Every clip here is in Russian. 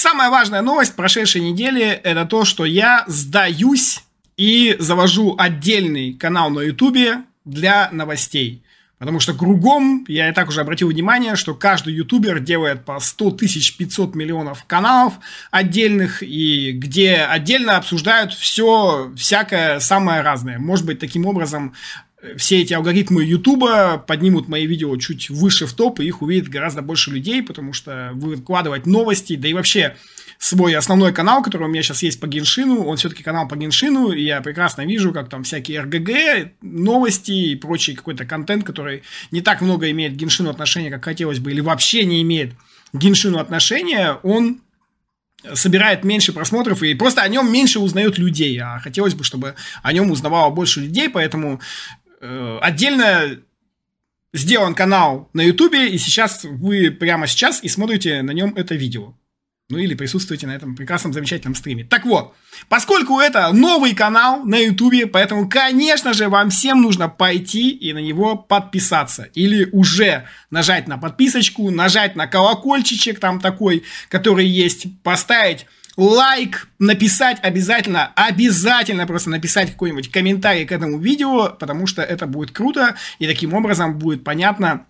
Самая важная новость прошедшей недели – это то, что я сдаюсь и завожу отдельный канал на Ютубе для новостей. Потому что кругом, я и так уже обратил внимание, что каждый ютубер делает по 100 тысяч 500 миллионов каналов отдельных, и где отдельно обсуждают все, всякое самое разное. Может быть, таким образом все эти алгоритмы Ютуба поднимут мои видео чуть выше в топ, и их увидит гораздо больше людей, потому что выкладывать новости, да и вообще свой основной канал, который у меня сейчас есть по Геншину, он все-таки канал по Геншину, и я прекрасно вижу, как там всякие РГГ, новости и прочий какой-то контент, который не так много имеет к Геншину отношения, как хотелось бы, или вообще не имеет к Геншину отношения, он собирает меньше просмотров и просто о нем меньше узнает людей, а хотелось бы, чтобы о нем узнавало больше людей, поэтому отдельно сделан канал на Ютубе, и сейчас вы прямо сейчас и смотрите на нем это видео. Ну или присутствуйте на этом прекрасном, замечательном стриме. Так вот, поскольку это новый канал на ютубе, поэтому, конечно же, вам всем нужно пойти и на него подписаться. Или уже нажать на подписочку, нажать на колокольчичек там такой, который есть, поставить лайк, написать обязательно, обязательно просто написать какой-нибудь комментарий к этому видео, потому что это будет круто, и таким образом будет понятно,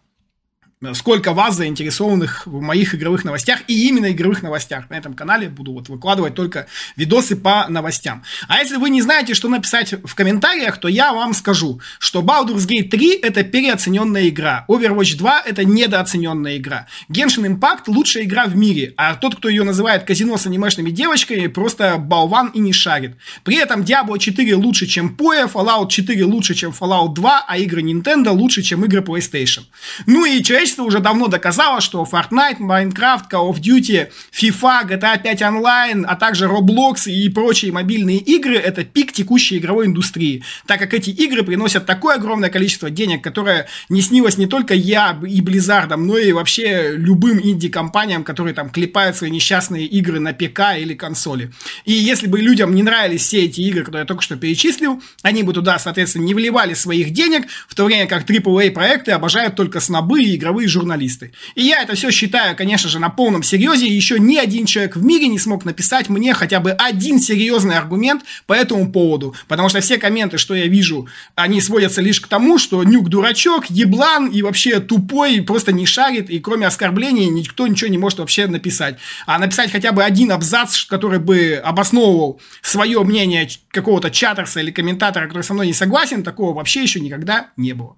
сколько вас заинтересованных в моих игровых новостях и именно игровых новостях. На этом канале буду вот выкладывать только видосы по новостям. А если вы не знаете, что написать в комментариях, то я вам скажу, что Baldur's Gate 3 это переоцененная игра, Overwatch 2 это недооцененная игра, Genshin Impact лучшая игра в мире, а тот, кто ее называет казино с анимешными девочками, просто болван и не шарит. При этом Diablo 4 лучше, чем PoE, Fallout 4 лучше, чем Fallout 2, а игры Nintendo лучше, чем игры PlayStation. Ну и человечество человечество уже давно доказало, что Fortnite, Minecraft, Call of Duty, FIFA, GTA 5 Online, а также Roblox и прочие мобильные игры – это пик текущей игровой индустрии, так как эти игры приносят такое огромное количество денег, которое не снилось не только я и Blizzard, но и вообще любым инди-компаниям, которые там клепают свои несчастные игры на ПК или консоли. И если бы людям не нравились все эти игры, которые я только что перечислил, они бы туда, соответственно, не вливали своих денег, в то время как AAA проекты обожают только снобы и игровые мировые журналисты. И я это все считаю, конечно же, на полном серьезе. Еще ни один человек в мире не смог написать мне хотя бы один серьезный аргумент по этому поводу. Потому что все комменты, что я вижу, они сводятся лишь к тому, что Нюк дурачок, еблан и вообще тупой, просто не шарит. И кроме оскорблений никто ничего не может вообще написать. А написать хотя бы один абзац, который бы обосновывал свое мнение какого-то чатерса или комментатора, который со мной не согласен, такого вообще еще никогда не было.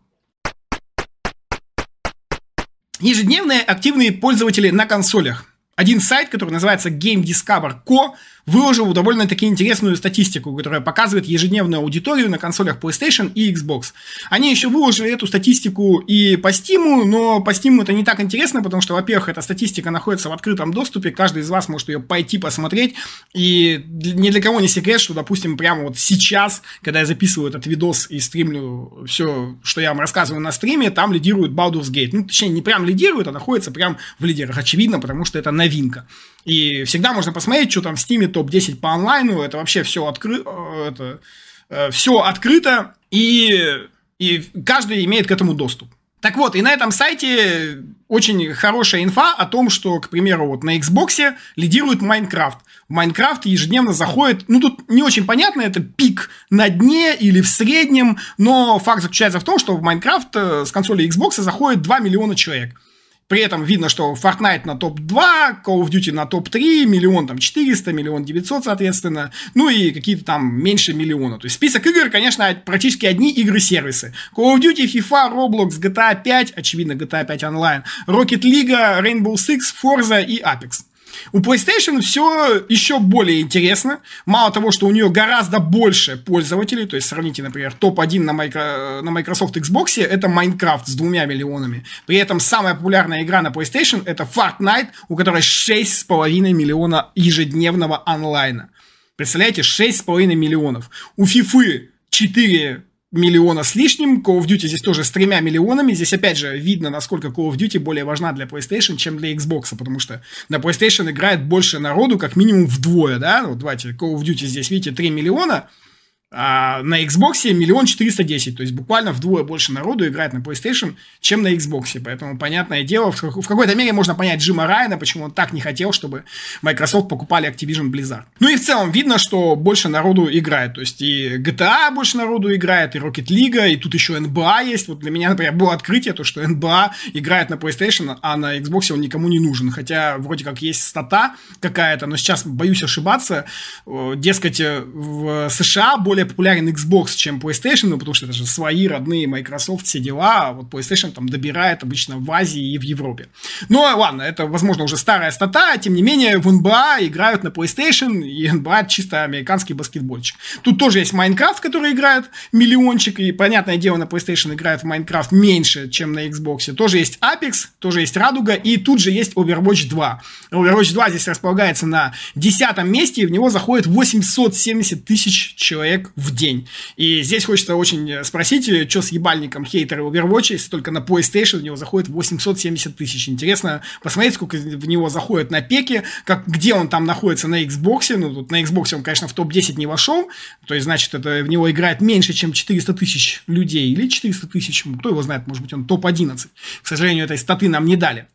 Ежедневные активные пользователи на консолях. Один сайт, который называется Game Discover Co выложил довольно-таки интересную статистику, которая показывает ежедневную аудиторию на консолях PlayStation и Xbox. Они еще выложили эту статистику и по Steam, но по Steam это не так интересно, потому что, во-первых, эта статистика находится в открытом доступе, каждый из вас может ее пойти посмотреть, и ни для кого не секрет, что, допустим, прямо вот сейчас, когда я записываю этот видос и стримлю все, что я вам рассказываю на стриме, там лидирует Baldur's Gate. Ну, точнее, не прям лидирует, а находится прям в лидерах, очевидно, потому что это новинка. И всегда можно посмотреть, что там в Steam топ-10 по онлайну. Это вообще все, откры... Э, это, э, все открыто, и, и каждый имеет к этому доступ. Так вот, и на этом сайте очень хорошая инфа о том, что, к примеру, вот на Xbox лидирует Майнкрафт. В Майнкрафт ежедневно заходит, ну тут не очень понятно, это пик на дне или в среднем, но факт заключается в том, что в Майнкрафт э, с консоли Xbox заходит 2 миллиона человек. При этом видно, что Fortnite на топ-2, Call of Duty на топ-3, миллион там 400, миллион 900, соответственно, ну и какие-то там меньше миллиона. То есть список игр, конечно, практически одни игры-сервисы. Call of Duty, FIFA, Roblox, GTA 5, очевидно, GTA 5 онлайн, Rocket League, Rainbow Six, Forza и Apex. У PlayStation все еще более интересно. Мало того, что у нее гораздо больше пользователей, то есть сравните, например, топ-1 на, Micro, на Microsoft Xbox это Minecraft с двумя миллионами. При этом самая популярная игра на PlayStation это Fortnite, у которой 6,5 миллиона ежедневного онлайна. Представляете, 6,5 миллионов. У FIFA 4 миллиона с лишним. Call of Duty здесь тоже с тремя миллионами. Здесь, опять же, видно, насколько Call of Duty более важна для PlayStation, чем для Xbox, потому что на PlayStation играет больше народу, как минимум вдвое, да? Вот давайте, Call of Duty здесь, видите, 3 миллиона, А на Xbox миллион четыреста десять, то есть буквально вдвое больше народу играет на PlayStation, чем на Xbox. Поэтому, понятное дело, в какой-то мере можно понять Джима Райана, почему он так не хотел, чтобы Microsoft покупали Activision Blizzard. Ну и в целом видно, что больше народу играет. То есть и GTA больше народу играет, и Rocket League, и тут еще NBA есть. Вот для меня, например, было открытие, то, что NBA играет на PlayStation, а на Xbox он никому не нужен. Хотя вроде как есть стата какая-то, но сейчас боюсь ошибаться. Дескать, в США более более популярен Xbox, чем PlayStation, ну, потому что это же свои родные Microsoft, все дела, а вот PlayStation там добирает обычно в Азии и в Европе. Ну, ладно, это, возможно, уже старая стата, тем не менее, в NBA играют на PlayStation, и NBA чисто американский баскетбольчик. Тут тоже есть Майнкрафт, который играет миллиончик, и, понятное дело, на PlayStation играет в Майнкрафт меньше, чем на Xbox. Тоже есть Apex, тоже есть Радуга, и тут же есть Overwatch 2. Overwatch 2 здесь располагается на десятом месте, и в него заходит 870 тысяч человек в день. И здесь хочется очень спросить, что с ебальником хейтеры Overwatch, если только на PlayStation в него заходит 870 тысяч. Интересно посмотреть, сколько в него заходит на пеке, как, где он там находится на Xbox. Ну, тут на Xbox он, конечно, в топ-10 не вошел, то есть, значит, это в него играет меньше, чем 400 тысяч людей, или 400 тысяч, кто его знает, может быть, он топ-11. К сожалению, этой статы нам не дали.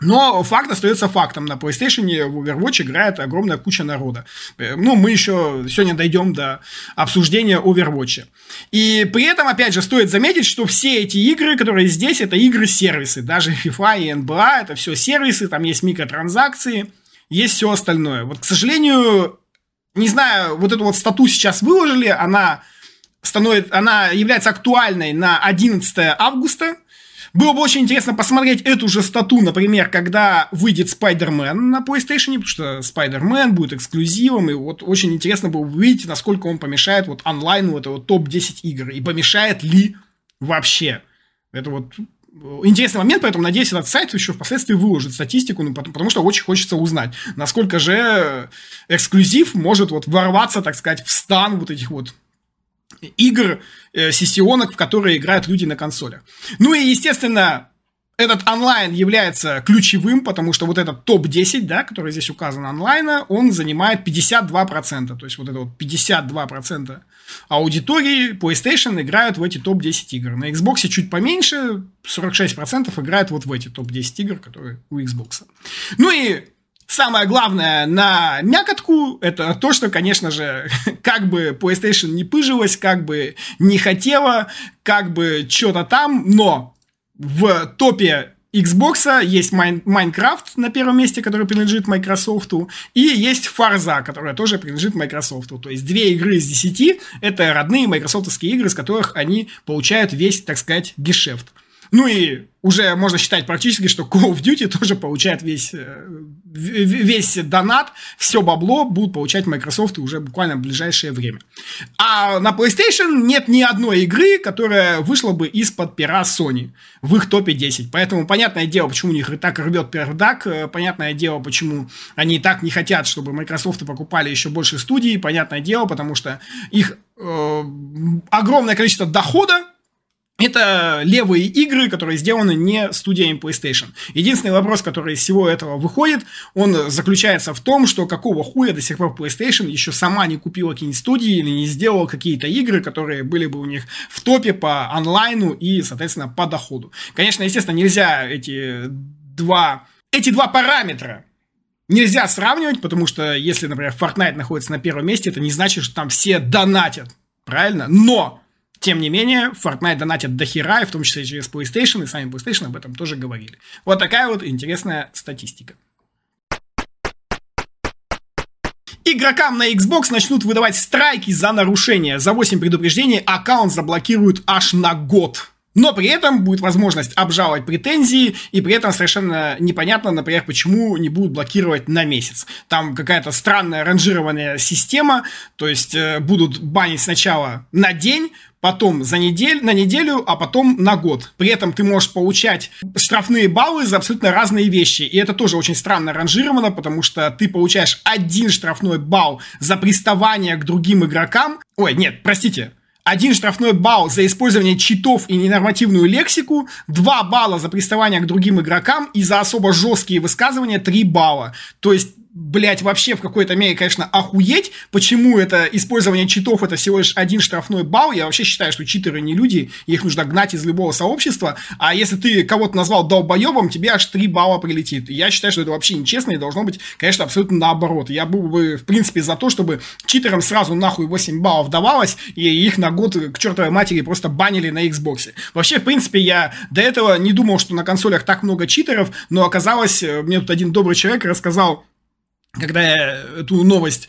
Но факт остается фактом. На PlayStation в Overwatch играет огромная куча народа. Э, ну, мы еще сегодня дойдем до обсуждения Overwatch. И при этом, опять же, стоит заметить, что все эти игры, которые здесь, это игры-сервисы. Даже FIFA и NBA, это все сервисы, там есть микротранзакции, есть все остальное. Вот, к сожалению, не знаю, вот эту вот стату сейчас выложили, она становится, она является актуальной на 11 августа, было бы очень интересно посмотреть эту же стату, например, когда выйдет Spider-Man на PlayStation, потому что Spider-Man будет эксклюзивом, и вот очень интересно было увидеть, насколько он помешает вот онлайну этого топ-10 игр, и помешает ли вообще. Это вот интересный момент, поэтому надеюсь, этот сайт еще впоследствии выложит статистику, ну, потому, потому что очень хочется узнать, насколько же эксклюзив может вот ворваться, так сказать, в стан вот этих вот игр, э, сессионок, в которые играют люди на консолях. Ну и, естественно, этот онлайн является ключевым, потому что вот этот топ-10, да, который здесь указан онлайна, он занимает 52%. То есть вот это вот 52% аудитории PlayStation играют в эти топ-10 игр. На Xbox чуть поменьше, 46% играют вот в эти топ-10 игр, которые у Xbox. Ну и Самое главное на мякотку это то, что, конечно же, как бы PlayStation не пыжилась, как бы не хотела, как бы что-то там, но в топе Xbox есть Майнкрафт на первом месте, который принадлежит Microsoft, и есть Forza, которая тоже принадлежит Microsoft. То есть две игры из десяти – это родные майкрософтовские игры, с которых они получают весь, так сказать, гешефт. Ну и уже можно считать практически, что Call of Duty тоже получает весь, э, весь донат, все бабло будут получать Microsoft уже буквально в ближайшее время. А на PlayStation нет ни одной игры, которая вышла бы из-под пера Sony в их топе 10. Поэтому понятное дело, почему у них и так рвет пердак, э, понятное дело, почему они и так не хотят, чтобы Microsoft покупали еще больше студий, понятное дело, потому что их э, огромное количество дохода это левые игры, которые сделаны не студиями PlayStation. Единственный вопрос, который из всего этого выходит, он заключается в том, что какого хуя до сих пор PlayStation еще сама не купила какие-нибудь студии или не сделала какие-то игры, которые были бы у них в топе по онлайну и, соответственно, по доходу. Конечно, естественно, нельзя эти два, эти два параметра нельзя сравнивать, потому что если, например, Fortnite находится на первом месте, это не значит, что там все донатят, правильно? Но тем не менее, Fortnite донатят до хера, и в том числе через PlayStation, и сами PlayStation об этом тоже говорили. Вот такая вот интересная статистика. Игрокам на Xbox начнут выдавать страйки за нарушение. За 8 предупреждений аккаунт заблокируют аж на год. Но при этом будет возможность обжаловать претензии, и при этом совершенно непонятно, например, почему не будут блокировать на месяц. Там какая-то странная ранжированная система, то есть э, будут банить сначала на день, потом за неделю, на неделю, а потом на год. При этом ты можешь получать штрафные баллы за абсолютно разные вещи. И это тоже очень странно ранжировано, потому что ты получаешь один штрафной балл за приставание к другим игрокам. Ой, нет, простите, один штрафной балл за использование читов и ненормативную лексику, два балла за приставание к другим игрокам и за особо жесткие высказывания три балла. То есть блядь, вообще в какой-то мере, конечно, охуеть, почему это использование читов это всего лишь один штрафной балл. Я вообще считаю, что читеры не люди, их нужно гнать из любого сообщества. А если ты кого-то назвал долбоебом, тебе аж 3 балла прилетит. Я считаю, что это вообще нечестно и должно быть, конечно, абсолютно наоборот. Я был бы, в принципе, за то, чтобы читерам сразу нахуй 8 баллов давалось, и их на год к чертовой матери просто банили на Xbox. Вообще, в принципе, я до этого не думал, что на консолях так много читеров, но оказалось, э, мне тут один добрый человек рассказал, когда я эту новость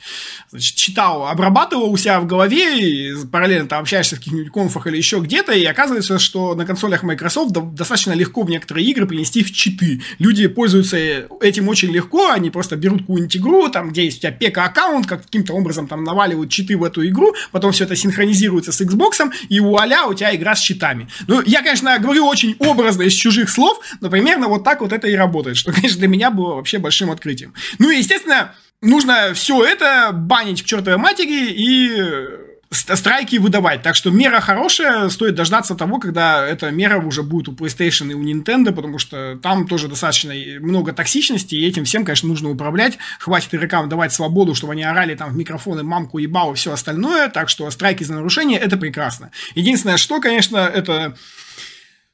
значит, читал, обрабатывал у себя в голове, и параллельно там общаешься в каких-нибудь конфах или еще где-то, и оказывается, что на консолях Microsoft достаточно легко в некоторые игры принести в читы. Люди пользуются этим очень легко, они просто берут какую-нибудь игру, там, где есть у тебя пека-аккаунт, каким-то образом там наваливают читы в эту игру, потом все это синхронизируется с Xbox, и вуаля, у тебя игра с читами. Ну, я, конечно, говорю очень образно из чужих слов, но примерно вот так вот это и работает, что, конечно, для меня было вообще большим открытием. Ну и, естественно, естественно, нужно все это банить к чертовой матери и страйки выдавать. Так что мера хорошая, стоит дождаться того, когда эта мера уже будет у PlayStation и у Nintendo, потому что там тоже достаточно много токсичности, и этим всем, конечно, нужно управлять. Хватит игрокам давать свободу, чтобы они орали там в микрофоны, мамку ебал и все остальное. Так что страйки за нарушение – это прекрасно. Единственное, что, конечно, это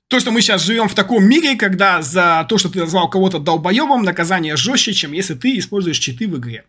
то, что мы сейчас живем в таком мире, когда за то, что ты назвал кого-то долбоебом, наказание жестче, чем если ты используешь читы в игре.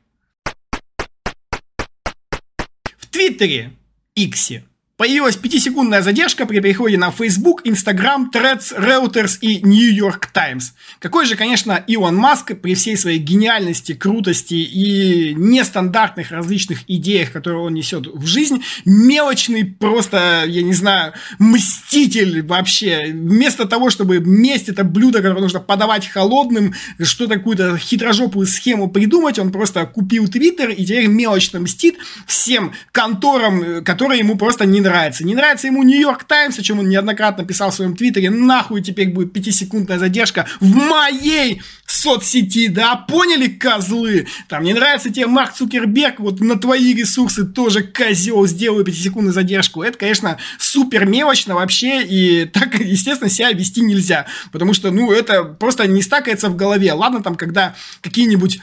В Твиттере, Иксе, Появилась пятисекундная задержка при переходе на Facebook, Instagram, Threads, Reuters и New York Times. Какой же, конечно, Илон Маск при всей своей гениальности, крутости и нестандартных различных идеях, которые он несет в жизнь, мелочный просто, я не знаю, мститель вообще. Вместо того, чтобы месть это блюдо, которое нужно подавать холодным, что-то какую-то хитрожопую схему придумать, он просто купил Твиттер и теперь мелочно мстит всем конторам, которые ему просто не нравится. Не нравится ему Нью-Йорк Таймс, о чем он неоднократно писал в своем твиттере. Нахуй теперь будет пятисекундная задержка в моей соцсети, да? Поняли, козлы? Там не нравится тебе Марк Цукерберг, вот на твои ресурсы тоже козел, сделаю пятисекундную задержку. Это, конечно, супер мелочно вообще, и так, естественно, себя вести нельзя, потому что, ну, это просто не стакается в голове. Ладно, там, когда какие-нибудь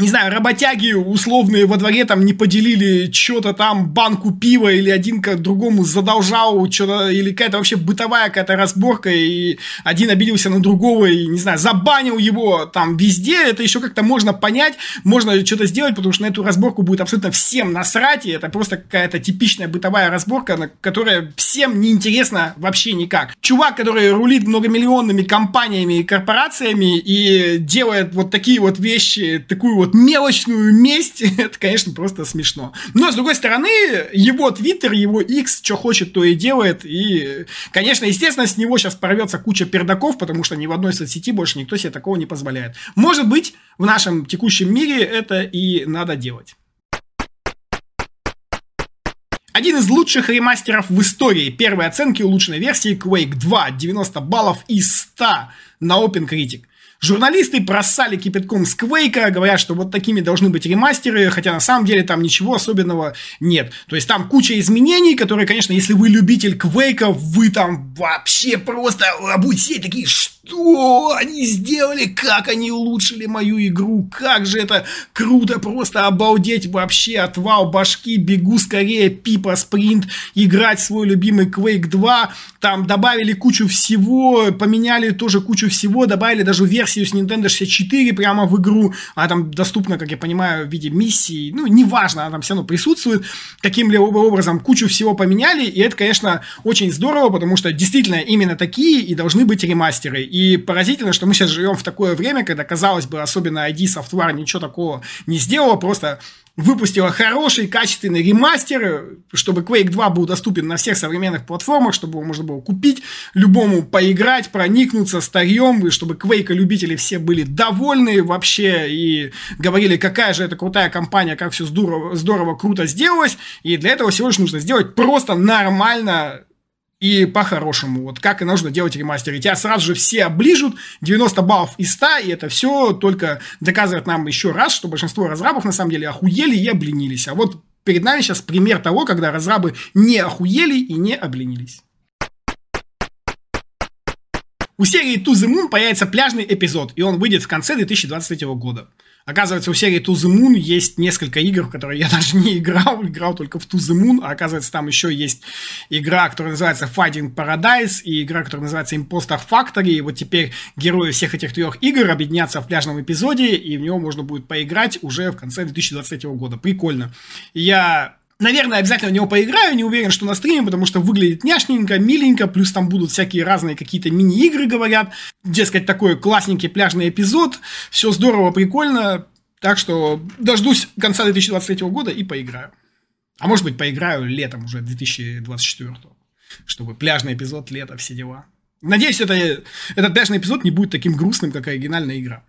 не знаю, работяги условные во дворе там не поделили что-то там, банку пива или один к другому задолжал что-то, или какая-то вообще бытовая какая-то разборка, и один обиделся на другого, и, не знаю, забанил его там везде, это еще как-то можно понять, можно что-то сделать, потому что на эту разборку будет абсолютно всем насрать, и это просто какая-то типичная бытовая разборка, которая всем не интересна вообще никак. Чувак, который рулит многомиллионными компаниями и корпорациями и делает вот такие вот вещи, такую вот вот мелочную месть, это, конечно, просто смешно. Но, с другой стороны, его твиттер, его X, что хочет, то и делает. И, конечно, естественно, с него сейчас порвется куча пердаков, потому что ни в одной соцсети больше никто себе такого не позволяет. Может быть, в нашем текущем мире это и надо делать. Один из лучших ремастеров в истории. Первые оценки улучшенной версии Quake 2. 90 баллов из 100 на OpenCritic. Журналисты просали кипятком с Квейка, говорят, что вот такими должны быть ремастеры, хотя на самом деле там ничего особенного нет. То есть там куча изменений, которые, конечно, если вы любитель Квейка, вы там вообще просто будете такие, что они сделали, как они улучшили мою игру, как же это круто, просто обалдеть вообще, отвал башки, бегу скорее, пипа, спринт, играть свой любимый Quake 2, там добавили кучу всего, поменяли тоже кучу всего, добавили даже версию версию с Nintendo 64 прямо в игру. Она там доступна, как я понимаю, в виде миссии. Ну, неважно, она там все равно присутствует. Каким-либо образом кучу всего поменяли. И это, конечно, очень здорово, потому что действительно именно такие и должны быть ремастеры. И поразительно, что мы сейчас живем в такое время, когда, казалось бы, особенно ID Software ничего такого не сделала, просто выпустила хороший, качественный ремастер, чтобы Quake 2 был доступен на всех современных платформах, чтобы его можно было купить, любому поиграть, проникнуться старьем, и чтобы Quake любители все были довольны вообще и говорили, какая же это крутая компания, как все здорово, здорово круто сделалось. И для этого всего лишь нужно сделать просто нормально и по-хорошему, вот как и нужно делать ремастер. И тебя сразу же все оближут, 90 баллов из 100, и это все только доказывает нам еще раз, что большинство разрабов на самом деле охуели и обленились. А вот перед нами сейчас пример того, когда разрабы не охуели и не обленились. У серии To The Moon появится пляжный эпизод, и он выйдет в конце 2023 года. Оказывается, у серии To The Moon есть несколько игр, в которые я даже не играл, играл только в To The Moon, а оказывается, там еще есть игра, которая называется Fighting Paradise, и игра, которая называется Imposter Factory, и вот теперь герои всех этих трех игр объединятся в пляжном эпизоде, и в него можно будет поиграть уже в конце 2023 года. Прикольно. Я Наверное, обязательно в него поиграю, не уверен, что на стриме, потому что выглядит няшненько, миленько, плюс там будут всякие разные какие-то мини-игры, говорят. Дескать, такой классненький пляжный эпизод. Все здорово, прикольно. Так что дождусь конца 2023 года и поиграю. А может быть, поиграю летом уже 2024 чтобы пляжный эпизод, лето, все дела. Надеюсь, это, этот пляжный эпизод не будет таким грустным, как оригинальная игра.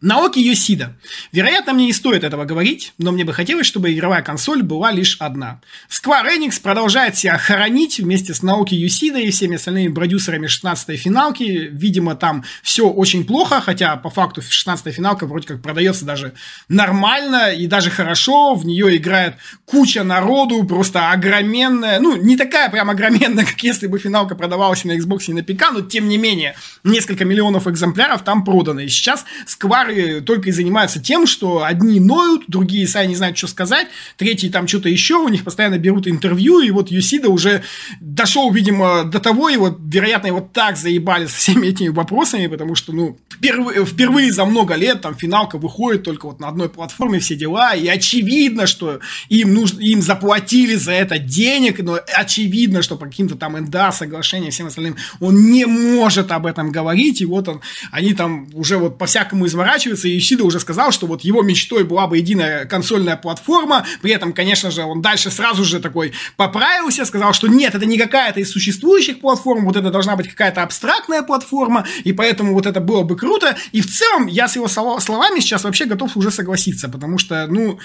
Наоки Йосида. Вероятно, мне не стоит этого говорить, но мне бы хотелось, чтобы игровая консоль была лишь одна. Square Enix продолжает себя хоронить вместе с Наоки Йосида и всеми остальными продюсерами 16-й финалки. Видимо, там все очень плохо, хотя по факту 16-я финалка вроде как продается даже нормально и даже хорошо. В нее играет куча народу, просто огроменная. Ну, не такая прям огроменная, как если бы финалка продавалась на Xbox и на ПК, но тем не менее, несколько миллионов экземпляров там продано. И сейчас Square которые только и занимаются тем, что одни ноют, другие сами не знают, что сказать, третьи там что-то еще, у них постоянно берут интервью, и вот Юсида уже дошел, видимо, до того, и вот, вероятно, его так заебали со всеми этими вопросами, потому что, ну, впервые, впервые за много лет там финалка выходит только вот на одной платформе, все дела, и очевидно, что им, нужно, им заплатили за это денег, но очевидно, что по каким-то там НДА, соглашениям, всем остальным, он не может об этом говорить, и вот он, они там уже вот по-всякому изворачиваются, разворачивается, и Исида уже сказал, что вот его мечтой была бы единая консольная платформа, при этом, конечно же, он дальше сразу же такой поправился, сказал, что нет, это не какая-то из существующих платформ, вот это должна быть какая-то абстрактная платформа, и поэтому вот это было бы круто, и в целом я с его словами сейчас вообще готов уже согласиться, потому что, ну,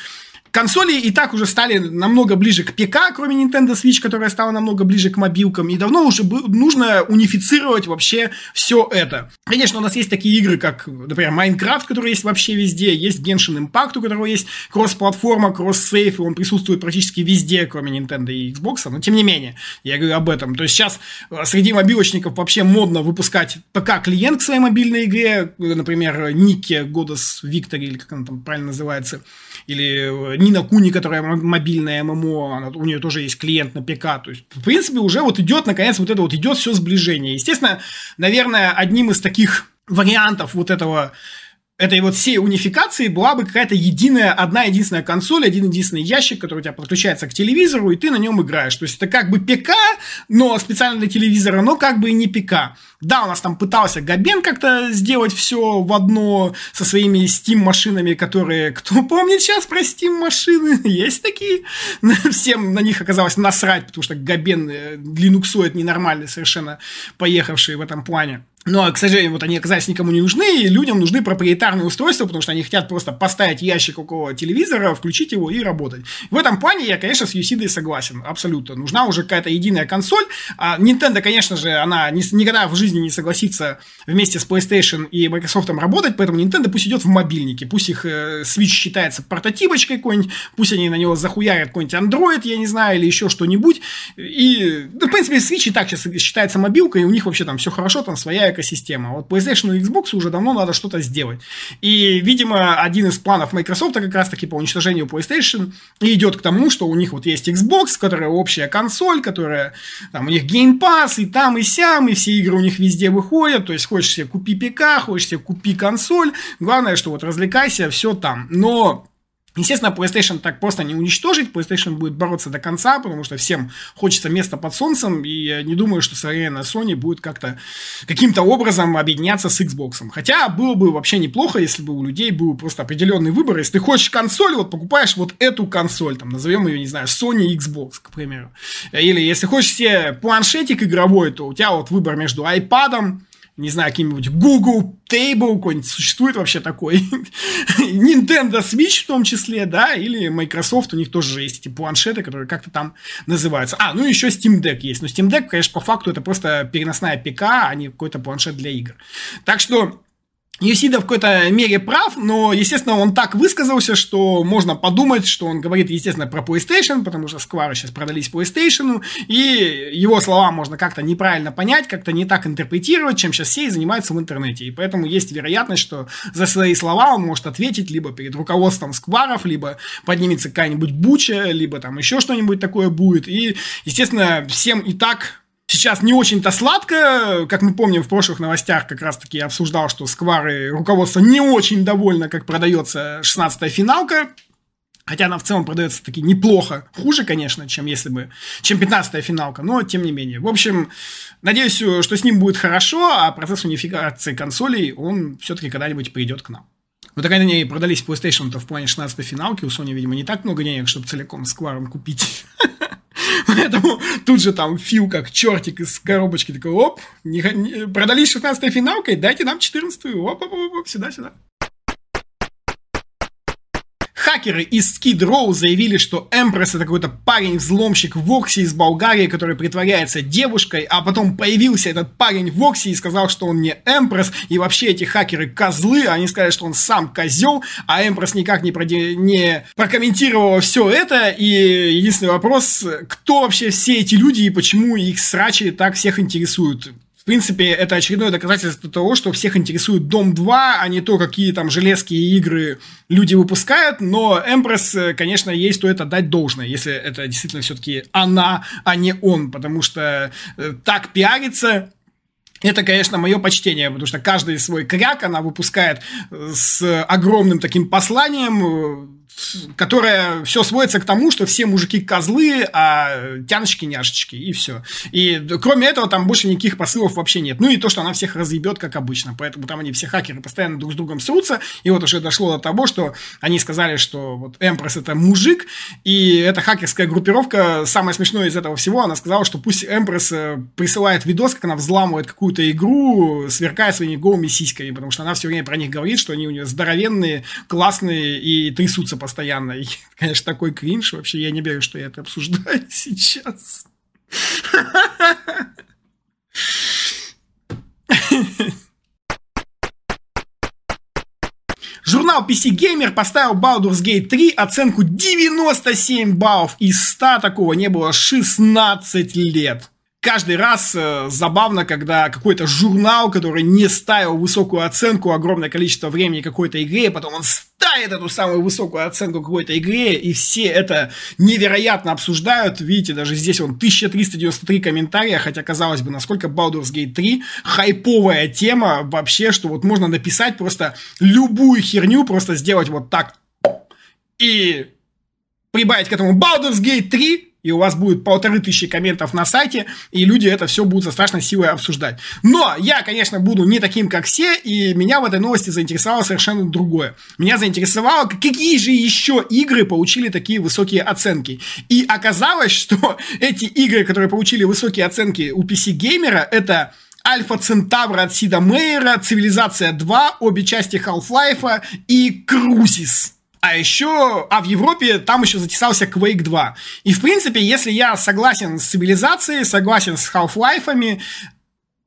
Консоли и так уже стали намного ближе к ПК, кроме Nintendo Switch, которая стала намного ближе к мобилкам. И давно уже нужно унифицировать вообще все это. Конечно, у нас есть такие игры, как, например, Minecraft, который есть вообще везде. Есть Genshin Impact, у которого есть кросс-платформа, кросс-сейф, и он присутствует практически везде, кроме Nintendo и Xbox. Но тем не менее, я говорю об этом. То есть сейчас э, среди мобилочников вообще модно выпускать ПК-клиент к своей мобильной игре. Например, Нике Goddess Victory, или как она там правильно называется. Или э, Нина Куни, которая мобильная ММО, она, у нее тоже есть клиент на ПК. То есть, в принципе, уже вот идет, наконец, вот это вот идет все сближение. Естественно, наверное, одним из таких вариантов вот этого этой вот всей унификации была бы какая-то единая, одна единственная консоль, один единственный ящик, который у тебя подключается к телевизору, и ты на нем играешь. То есть это как бы ПК, но специально для телевизора, но как бы и не ПК. Да, у нас там пытался Габен как-то сделать все в одно со своими Steam машинами, которые, кто помнит сейчас про Steam машины, есть такие. Всем на них оказалось насрать, потому что Габен э, линуксоид ненормальный совершенно, поехавший в этом плане. Но, к сожалению, вот они оказались никому не нужны, и людям нужны проприетарные устройства, потому что они хотят просто поставить ящик около телевизора, включить его и работать. В этом плане я, конечно, с Юсидой согласен, абсолютно. Нужна уже какая-то единая консоль. А Nintendo, конечно же, она не, никогда в жизни не согласится вместе с PlayStation и Microsoft работать, поэтому Nintendo пусть идет в мобильнике, пусть их э, Switch считается прототипочкой какой-нибудь, пусть они на него захуярят какой-нибудь Android, я не знаю, или еще что-нибудь. И, ну, в принципе, Switch и так сейчас считается мобилкой, и у них вообще там все хорошо, там своя экосистема. Вот PlayStation и Xbox уже давно надо что-то сделать. И, видимо, один из планов Microsoft как раз-таки по уничтожению PlayStation идет к тому, что у них вот есть Xbox, которая общая консоль, которая там у них Game Pass, и там, и сям, и все игры у них везде выходят. То есть, хочешь себе купи ПК, хочешь себе купи консоль. Главное, что вот развлекайся, все там. Но Естественно, PlayStation так просто не уничтожить, PlayStation будет бороться до конца, потому что всем хочется места под солнцем, и я не думаю, что современная Sony будет как-то каким-то образом объединяться с Xbox. Хотя было бы вообще неплохо, если бы у людей был просто определенный выбор. Если ты хочешь консоль, вот покупаешь вот эту консоль, там, назовем ее, не знаю, Sony Xbox, к примеру. Или если хочешь себе планшетик игровой, то у тебя вот выбор между iPad, не знаю, каким-нибудь Google Table какой-нибудь существует вообще такой. Nintendo Switch в том числе, да, или Microsoft, у них тоже есть эти планшеты, которые как-то там называются. А, ну еще Steam Deck есть. Но Steam Deck, конечно, по факту это просто переносная ПК, а не какой-то планшет для игр. Так что Юсида в какой-то мере прав, но, естественно, он так высказался, что можно подумать, что он говорит, естественно, про PlayStation, потому что Сквары сейчас продались PlayStation, и его слова можно как-то неправильно понять, как-то не так интерпретировать, чем сейчас все и занимаются в интернете. И поэтому есть вероятность, что за свои слова он может ответить либо перед руководством Скваров, либо поднимется какая-нибудь буча, либо там еще что-нибудь такое будет. И, естественно, всем и так сейчас не очень-то сладко. Как мы помним, в прошлых новостях как раз-таки я обсуждал, что Сквары руководство не очень довольно, как продается 16-я финалка. Хотя она в целом продается таки неплохо. Хуже, конечно, чем если бы, чем 15-я финалка, но тем не менее. В общем, надеюсь, что с ним будет хорошо, а процесс унификации консолей, он все-таки когда-нибудь придет к нам. Вот так они продались PlayStation-то в плане 16-й финалки. У Sony, видимо, не так много денег, чтобы целиком Скваром купить. Поэтому тут же там Фил как чертик из коробочки такой, оп, не, не, продались 16-й финалкой, дайте нам 14-ю, оп, оп, оп, оп, сюда, сюда. Хакеры из Skid Row заявили, что Эмпресс это какой-то парень-взломщик в Окси из Болгарии, который притворяется девушкой, а потом появился этот парень в Окси и сказал, что он не Эмпресс, и вообще эти хакеры козлы, они сказали, что он сам козел, а Эмпресс никак не, проди... не прокомментировал все это, и единственный вопрос, кто вообще все эти люди и почему их срачи так всех интересуют? В принципе, это очередное доказательство того, что всех интересует Дом 2, а не то, какие там железки и игры люди выпускают. Но Empress, э, конечно, ей стоит отдать должное, если это действительно все-таки она, а не он. Потому что э, так пиарится, это, конечно, мое почтение, потому что каждый свой кряк она выпускает э, с огромным таким посланием, которая все сводится к тому, что все мужики козлы, а тяночки няшечки, и все. И кроме этого там больше никаких посылов вообще нет. Ну и то, что она всех разъебет, как обычно. Поэтому там они все хакеры постоянно друг с другом срутся. И вот уже дошло до того, что они сказали, что вот Эмпресс это мужик, и эта хакерская группировка, самое смешное из этого всего, она сказала, что пусть Эмпресс э, присылает видос, как она взламывает какую-то игру, сверкая своими голыми сиськами, потому что она все время про них говорит, что они у нее здоровенные, классные и трясутся постоянно. И, конечно, такой кринж. Вообще, я не верю, что я это обсуждаю сейчас. Журнал PC Gamer поставил Baldur's Gate 3 оценку 97 баллов из 100. Такого не было 16 лет каждый раз э, забавно, когда какой-то журнал, который не ставил высокую оценку огромное количество времени какой-то игре, потом он ставит эту самую высокую оценку какой-то игре, и все это невероятно обсуждают. Видите, даже здесь он 1393 комментария, хотя, казалось бы, насколько Baldur's Gate 3 хайповая тема вообще, что вот можно написать просто любую херню, просто сделать вот так и прибавить к этому Baldur's Gate 3, и у вас будет полторы тысячи комментов на сайте, и люди это все будут со страшной силой обсуждать. Но я, конечно, буду не таким, как все, и меня в этой новости заинтересовало совершенно другое. Меня заинтересовало, какие же еще игры получили такие высокие оценки. И оказалось, что эти игры, которые получили высокие оценки у PC-геймера, это Альфа Центавра от Сида Мейера, Цивилизация 2, обе части Half-Life и Крузис. А еще, а в Европе там еще затесался Quake 2. И, в принципе, если я согласен с цивилизацией, согласен с Half-Life,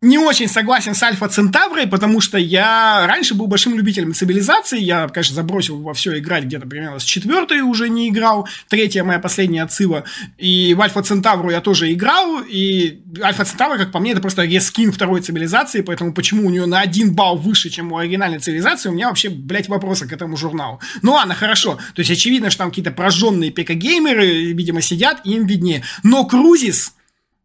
не очень согласен с Альфа Центаврой, потому что я раньше был большим любителем цивилизации. Я, конечно, забросил во все играть где-то примерно с четвертой уже не играл. Третья моя последняя отсыва. И в Альфа Центавру я тоже играл. И Альфа Центавра, как по мне, это просто рескин второй цивилизации. Поэтому почему у нее на один балл выше, чем у оригинальной цивилизации, у меня вообще, блядь, вопросы к этому журналу. Ну ладно, хорошо. То есть очевидно, что там какие-то прожженные пека-геймеры, видимо, сидят, и им виднее. Но Крузис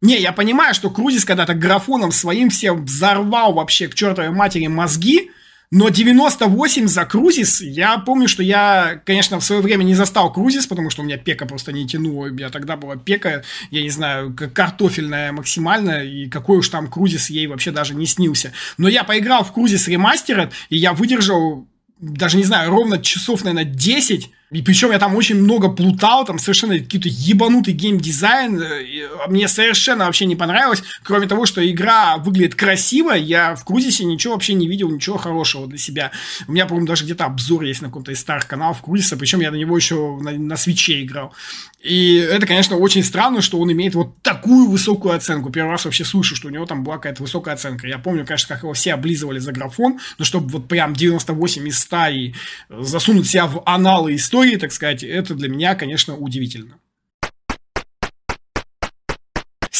не, я понимаю, что Крузис когда-то графоном своим всем взорвал вообще к чертовой матери мозги, но 98 за Крузис, я помню, что я, конечно, в свое время не застал Крузис, потому что у меня пека просто не тянула. У меня тогда была пека, я не знаю, картофельная максимально, и какой уж там Крузис ей вообще даже не снился. Но я поиграл в Крузис ремастеред, и я выдержал, даже не знаю, ровно часов, наверное, 10 И причем я там очень много плутал, там совершенно какой-то ебанутый геймдизайн. А мне совершенно вообще не понравилось. Кроме того, что игра выглядит красиво, я в Крузисе ничего вообще не видел, ничего хорошего для себя. У меня, по-моему, даже где-то обзор есть на каком-то из старых каналов Крузиса, причем я на него еще на, на свече играл. И это, конечно, очень странно, что он имеет вот такую высокую оценку. Первый раз вообще слышу, что у него там была какая-то высокая оценка. Я помню, конечно, как его все облизывали за графон, но чтобы вот прям 98 из 100 и засунуть себя в аналы истории, так сказать, это для меня, конечно, удивительно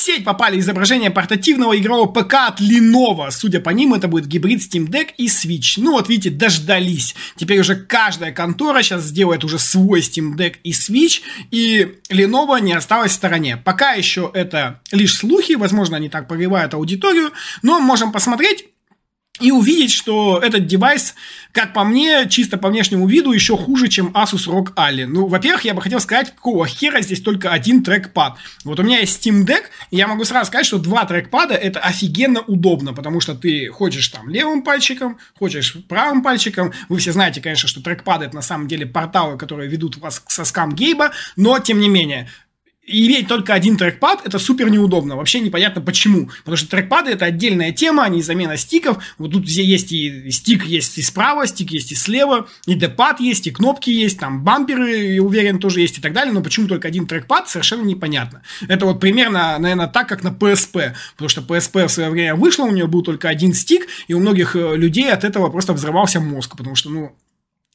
сеть попали изображения портативного игрового ПК от Lenovo. Судя по ним, это будет гибрид Steam Deck и Switch. Ну вот видите, дождались. Теперь уже каждая контора сейчас сделает уже свой Steam Deck и Switch, и Lenovo не осталась в стороне. Пока еще это лишь слухи, возможно, они так прогревают аудиторию, но можем посмотреть и увидеть, что этот девайс, как по мне, чисто по внешнему виду, еще хуже, чем Asus ROG Ally. Ну, во-первых, я бы хотел сказать, какого хера здесь только один трекпад. Вот у меня есть Steam Deck, и я могу сразу сказать, что два трекпада это офигенно удобно, потому что ты хочешь там левым пальчиком, хочешь правым пальчиком. Вы все знаете, конечно, что трекпады это на самом деле порталы, которые ведут вас к соскам Гейба, но тем не менее, и иметь только один трекпад это супер неудобно. Вообще непонятно почему. Потому что трекпады это отдельная тема, они замена стиков. Вот тут здесь есть и стик есть и справа, стик есть и слева, и депад есть, и кнопки есть, там бамперы, я уверен, тоже есть и так далее. Но почему только один трекпад, совершенно непонятно. Это вот примерно, наверное, так, как на PSP. Потому что PSP в свое время вышла, у нее был только один стик, и у многих э, людей от этого просто взрывался мозг. Потому что, ну,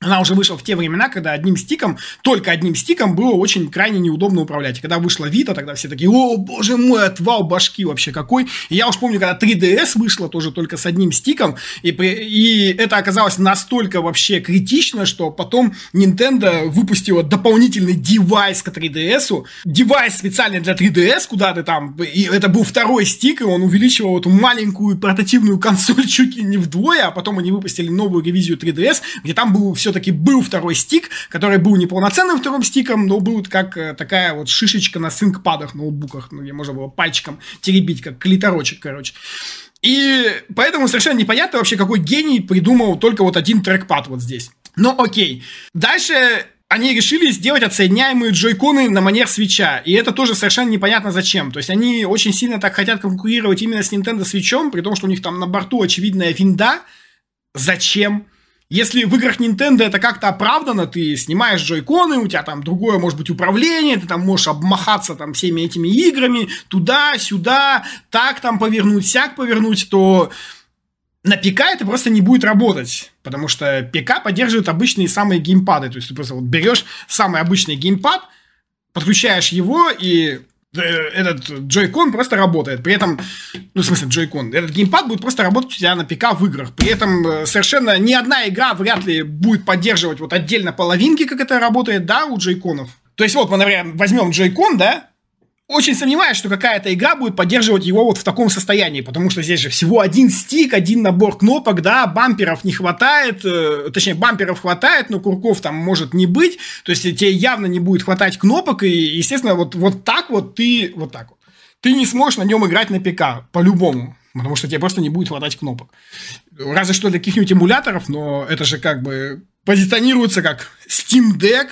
она уже вышла в те времена, когда одним стиком, только одним стиком было очень крайне неудобно управлять. И когда вышла Vita, тогда все такие, о, боже мой, отвал башки вообще какой. И я уж помню, когда 3DS вышла тоже только с одним стиком, и, и это оказалось настолько вообще критично, что потом Nintendo выпустила дополнительный девайс к 3DS, девайс специально для 3DS, куда ты там, и это был второй стик, и он увеличивал эту маленькую портативную консоль чуть ли не вдвое, а потом они выпустили новую ревизию 3DS, где там был все все-таки был второй стик, который был неполноценным вторым стиком, но был как э, такая вот шишечка на синкпадах, ноутбуках, ну, где можно было пальчиком теребить, как клиторочек, короче. И поэтому совершенно непонятно вообще, какой гений придумал только вот один трекпад вот здесь. Но окей. Дальше они решили сделать отсоединяемые джойконы на манер свеча. И это тоже совершенно непонятно зачем. То есть они очень сильно так хотят конкурировать именно с Nintendo Switch, при том, что у них там на борту очевидная винда. Зачем? Если в играх Nintendo это как-то оправдано, ты снимаешь джойконы, у тебя там другое, может быть, управление, ты там можешь обмахаться там всеми этими играми, туда-сюда, так там повернуть, сяк повернуть, то на ПК это просто не будет работать, потому что ПК поддерживает обычные самые геймпады, то есть ты просто вот берешь самый обычный геймпад, подключаешь его и этот джойкон просто работает. При этом, ну, в смысле, джойкон, этот геймпад будет просто работать у тебя на ПК в играх. При этом э, совершенно ни одна игра вряд ли будет поддерживать вот отдельно половинки, как это работает, да, у джойконов. То есть вот мы, например, возьмем джойкон, да, очень сомневаюсь, что какая-то игра будет поддерживать его вот в таком состоянии, потому что здесь же всего один стик, один набор кнопок, да, бамперов не хватает, э, точнее, бамперов хватает, но курков там может не быть, то есть тебе явно не будет хватать кнопок, и, естественно, вот, вот так вот ты, вот так вот, ты не сможешь на нем играть на ПК, по-любому, потому что тебе просто не будет хватать кнопок. Разве что для каких-нибудь эмуляторов, но это же как бы позиционируется как Steam Deck,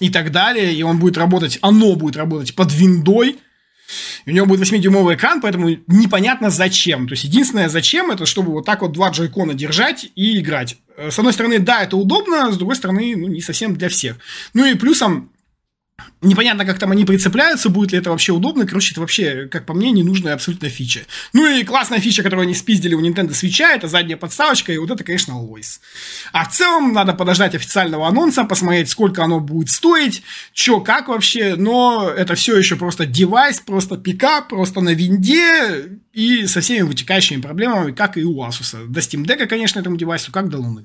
и так далее, и он будет работать, оно будет работать под виндой, у него будет 8-дюймовый экран, поэтому непонятно зачем. То есть, единственное зачем, это чтобы вот так вот два джойкона держать и играть. С одной стороны, да, это удобно, с другой стороны, ну, не совсем для всех. Ну и плюсом, Непонятно, как там они прицепляются, будет ли это вообще удобно. Короче, это вообще, как по мне, ненужная абсолютно фича. Ну и классная фича, которую они спиздили у Nintendo Switch, это задняя подставочка, и вот это, конечно, лойс. А в целом, надо подождать официального анонса, посмотреть, сколько оно будет стоить, что, как вообще, но это все еще просто девайс, просто пикап, просто на винде и со всеми вытекающими проблемами, как и у Asus. До Steam Deck, конечно, этому девайсу, как до Луны.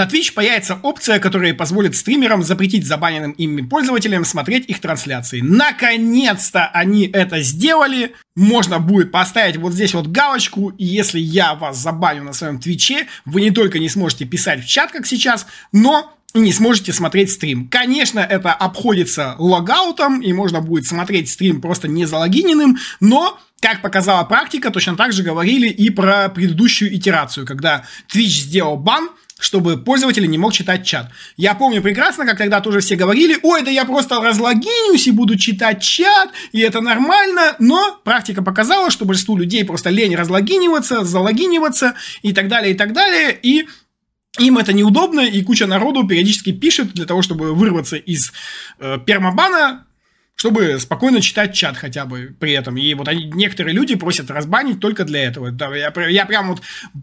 На Twitch появится опция, которая позволит стримерам запретить забаненным ими пользователям смотреть их трансляции. Наконец-то они это сделали. Можно будет поставить вот здесь вот галочку, и если я вас забаню на своем Твиче, вы не только не сможете писать в чат, как сейчас, но и не сможете смотреть стрим. Конечно, это обходится логаутом, и можно будет смотреть стрим просто не залогиненным, но как показала практика, точно так же говорили и про предыдущую итерацию, когда Twitch сделал бан, чтобы пользователь не мог читать чат. Я помню прекрасно, как тогда тоже все говорили, ой, да я просто разлогинюсь и буду читать чат, и это нормально, но практика показала, что большинству людей просто лень разлогиниваться, залогиниваться и так далее, и так далее, и им это неудобно, и куча народу периодически пишет для того, чтобы вырваться из э, пермабана, чтобы спокойно читать чат хотя бы при этом. И вот они, некоторые люди просят разбанить только для этого. Да, я, я прям вот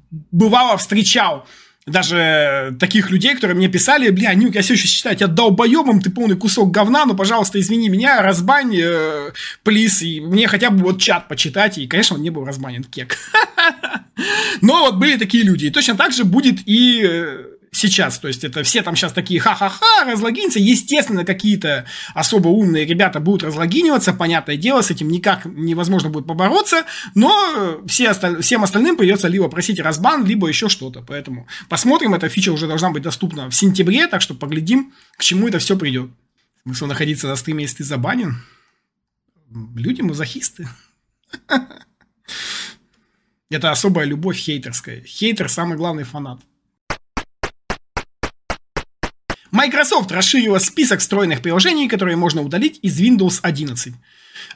бывало встречал даже таких людей, которые мне писали, бля, Нюк, я все еще считаю тебя долбоебом, ты полный кусок говна, но, пожалуйста, извини меня, разбань, э, плиз, и мне хотя бы вот чат почитать, и, конечно, он не был разбанен, кек. Но вот были такие люди, и точно так же будет и э, сейчас. То есть это все там сейчас такие ха-ха-ха, разлогинятся. Естественно, какие-то особо умные ребята будут разлогиниваться, понятное дело, с этим никак невозможно будет побороться, но все осталь... всем остальным придется либо просить разбан, либо еще что-то. Поэтому посмотрим, эта фича уже должна быть доступна в сентябре, так что поглядим, к чему это все придет. Смысл находиться на стриме, если ты забанен? Люди мазохисты. Это особая любовь хейтерская. Хейтер – самый главный фанат. Microsoft расширила список встроенных приложений, которые можно удалить из Windows 11.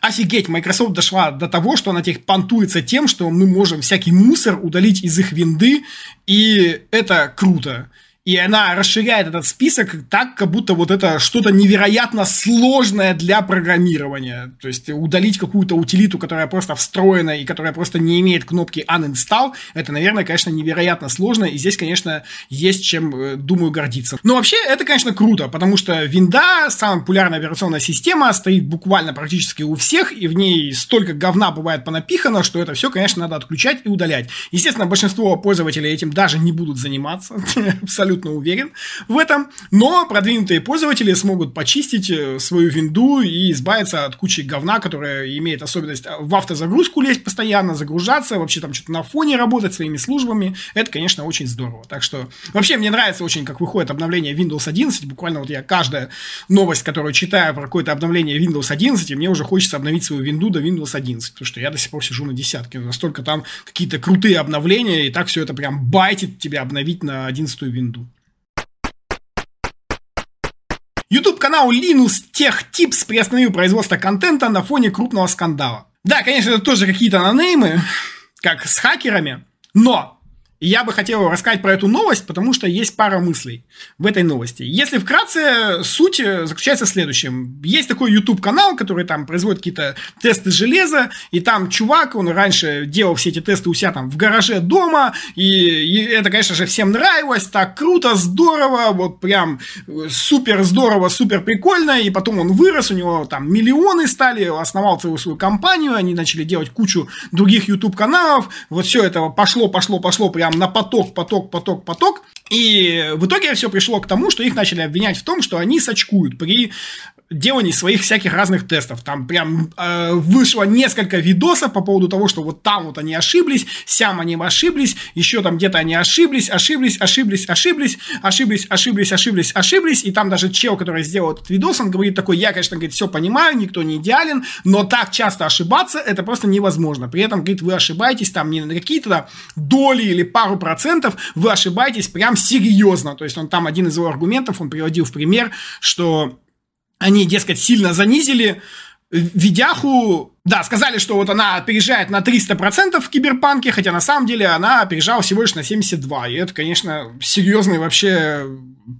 Офигеть, Microsoft дошла до того, что она теперь понтуется тем, что мы можем всякий мусор удалить из их винды, и это круто. И она расширяет этот список так, как будто вот это что-то невероятно сложное для программирования. То есть удалить какую-то утилиту, которая просто встроена и которая просто не имеет кнопки uninstall, это, наверное, конечно, невероятно сложно. И здесь, конечно, есть чем, э, думаю, гордиться. Но вообще это, конечно, круто, потому что винда, самая популярная операционная система, стоит буквально практически у всех, и в ней столько говна бывает понапихано, что это все, конечно, надо отключать и удалять. Естественно, большинство пользователей этим даже не будут заниматься, абсолютно абсолютно уверен в этом, но продвинутые пользователи смогут почистить э, свою винду и избавиться от кучи говна, которая имеет особенность э, в автозагрузку лезть постоянно, загружаться, вообще там что-то на фоне работать своими службами. Это, конечно, очень здорово. Так что вообще мне нравится очень, как выходит обновление Windows 11. Буквально вот я каждая новость, которую читаю про какое-то обновление Windows 11, мне уже хочется обновить свою винду до Windows 11, потому что я до сих пор сижу на десятке. Настолько там какие-то крутые обновления, и так все это прям байтит тебя обновить на 11 винду. YouTube-канал Linus Tech Tips приостановил производство контента на фоне крупного скандала. Да, конечно, это тоже какие-то нанеймы, как с хакерами, но и я бы хотел рассказать про эту новость, потому что есть пара мыслей в этой новости. Если вкратце, суть э, заключается в следующем. Есть такой YouTube-канал, который там производит какие-то тесты железа, и там чувак, он раньше делал все эти тесты у себя там в гараже дома, и, и это, конечно же, всем нравилось, так круто, здорово, вот прям э, супер здорово, супер прикольно, и потом он вырос, у него там миллионы стали, основал целую свою компанию, они начали делать кучу других YouTube-каналов, вот все это пошло, пошло, пошло прям прям на поток, поток, поток, поток. И в итоге все пришло к тому, что их начали обвинять в том, что они сочкуют при делании своих всяких разных тестов. Там прям э, вышло несколько видосов по поводу того, что вот там вот они ошиблись, сям они ошиблись, еще там где-то они ошиблись, ошиблись, ошиблись, ошиблись, ошиблись, ошиблись, ошиблись, ошиблись. И там даже чел, который сделал этот видос, он говорит такой, я, конечно, говорит, все понимаю, никто не идеален, но так часто ошибаться, это просто невозможно. При этом, говорит, вы ошибаетесь там не на какие-то доли или пару процентов, вы ошибаетесь прям серьезно. То есть он там один из его аргументов, он приводил в пример, что они, дескать, сильно занизили видяху, да, сказали, что вот она опережает на 300% в киберпанке, хотя на самом деле она опережала всего лишь на 72%. И это, конечно, серьезный вообще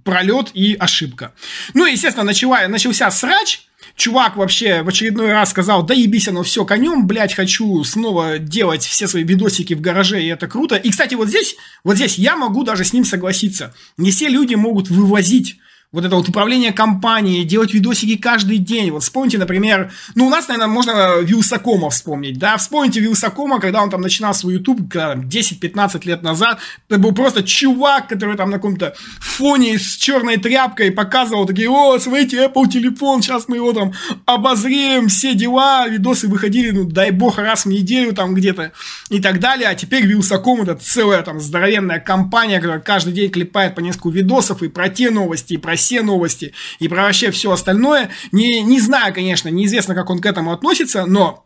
пролет и ошибка. Ну, естественно, начала, начался срач, Чувак вообще в очередной раз сказал, да ебись оно все конем, блядь, хочу снова делать все свои видосики в гараже, и это круто. И, кстати, вот здесь, вот здесь я могу даже с ним согласиться. Не все люди могут вывозить вот это вот управление компанией, делать видосики каждый день. Вот вспомните, например, ну, у нас, наверное, можно Вилсакома вспомнить, да, вспомните Вилсакома, когда он там начинал свой YouTube 10-15 лет назад, это был просто чувак, который там на каком-то фоне с черной тряпкой показывал такие, о, смотрите, Apple телефон, сейчас мы его там обозреем, все дела, видосы выходили, ну, дай бог, раз в неделю там где-то и так далее, а теперь Вилсаком это целая там здоровенная компания, которая каждый день клепает по несколько видосов и про те новости, и про все новости и про вообще все остальное. Не, не знаю, конечно, неизвестно, как он к этому относится, но,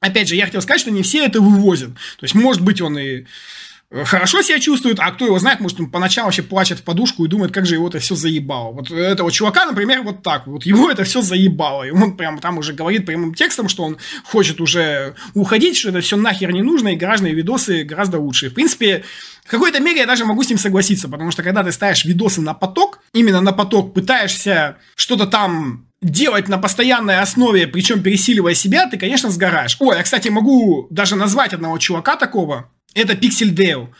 опять же, я хотел сказать, что не все это вывозят. То есть, может быть, он и хорошо себя чувствует, а кто его знает, может, он поначалу вообще плачет в подушку и думает, как же его это все заебало. Вот этого чувака, например, вот так вот, его это все заебало, и он прямо там уже говорит прямым текстом, что он хочет уже уходить, что это все нахер не нужно, и гаражные видосы гораздо лучше. В принципе, в какой-то мере я даже могу с ним согласиться, потому что когда ты ставишь видосы на поток, именно на поток, пытаешься что-то там делать на постоянной основе, причем пересиливая себя, ты, конечно, сгораешь. Ой, я, кстати, могу даже назвать одного чувака такого. Это Пиксель Дейл.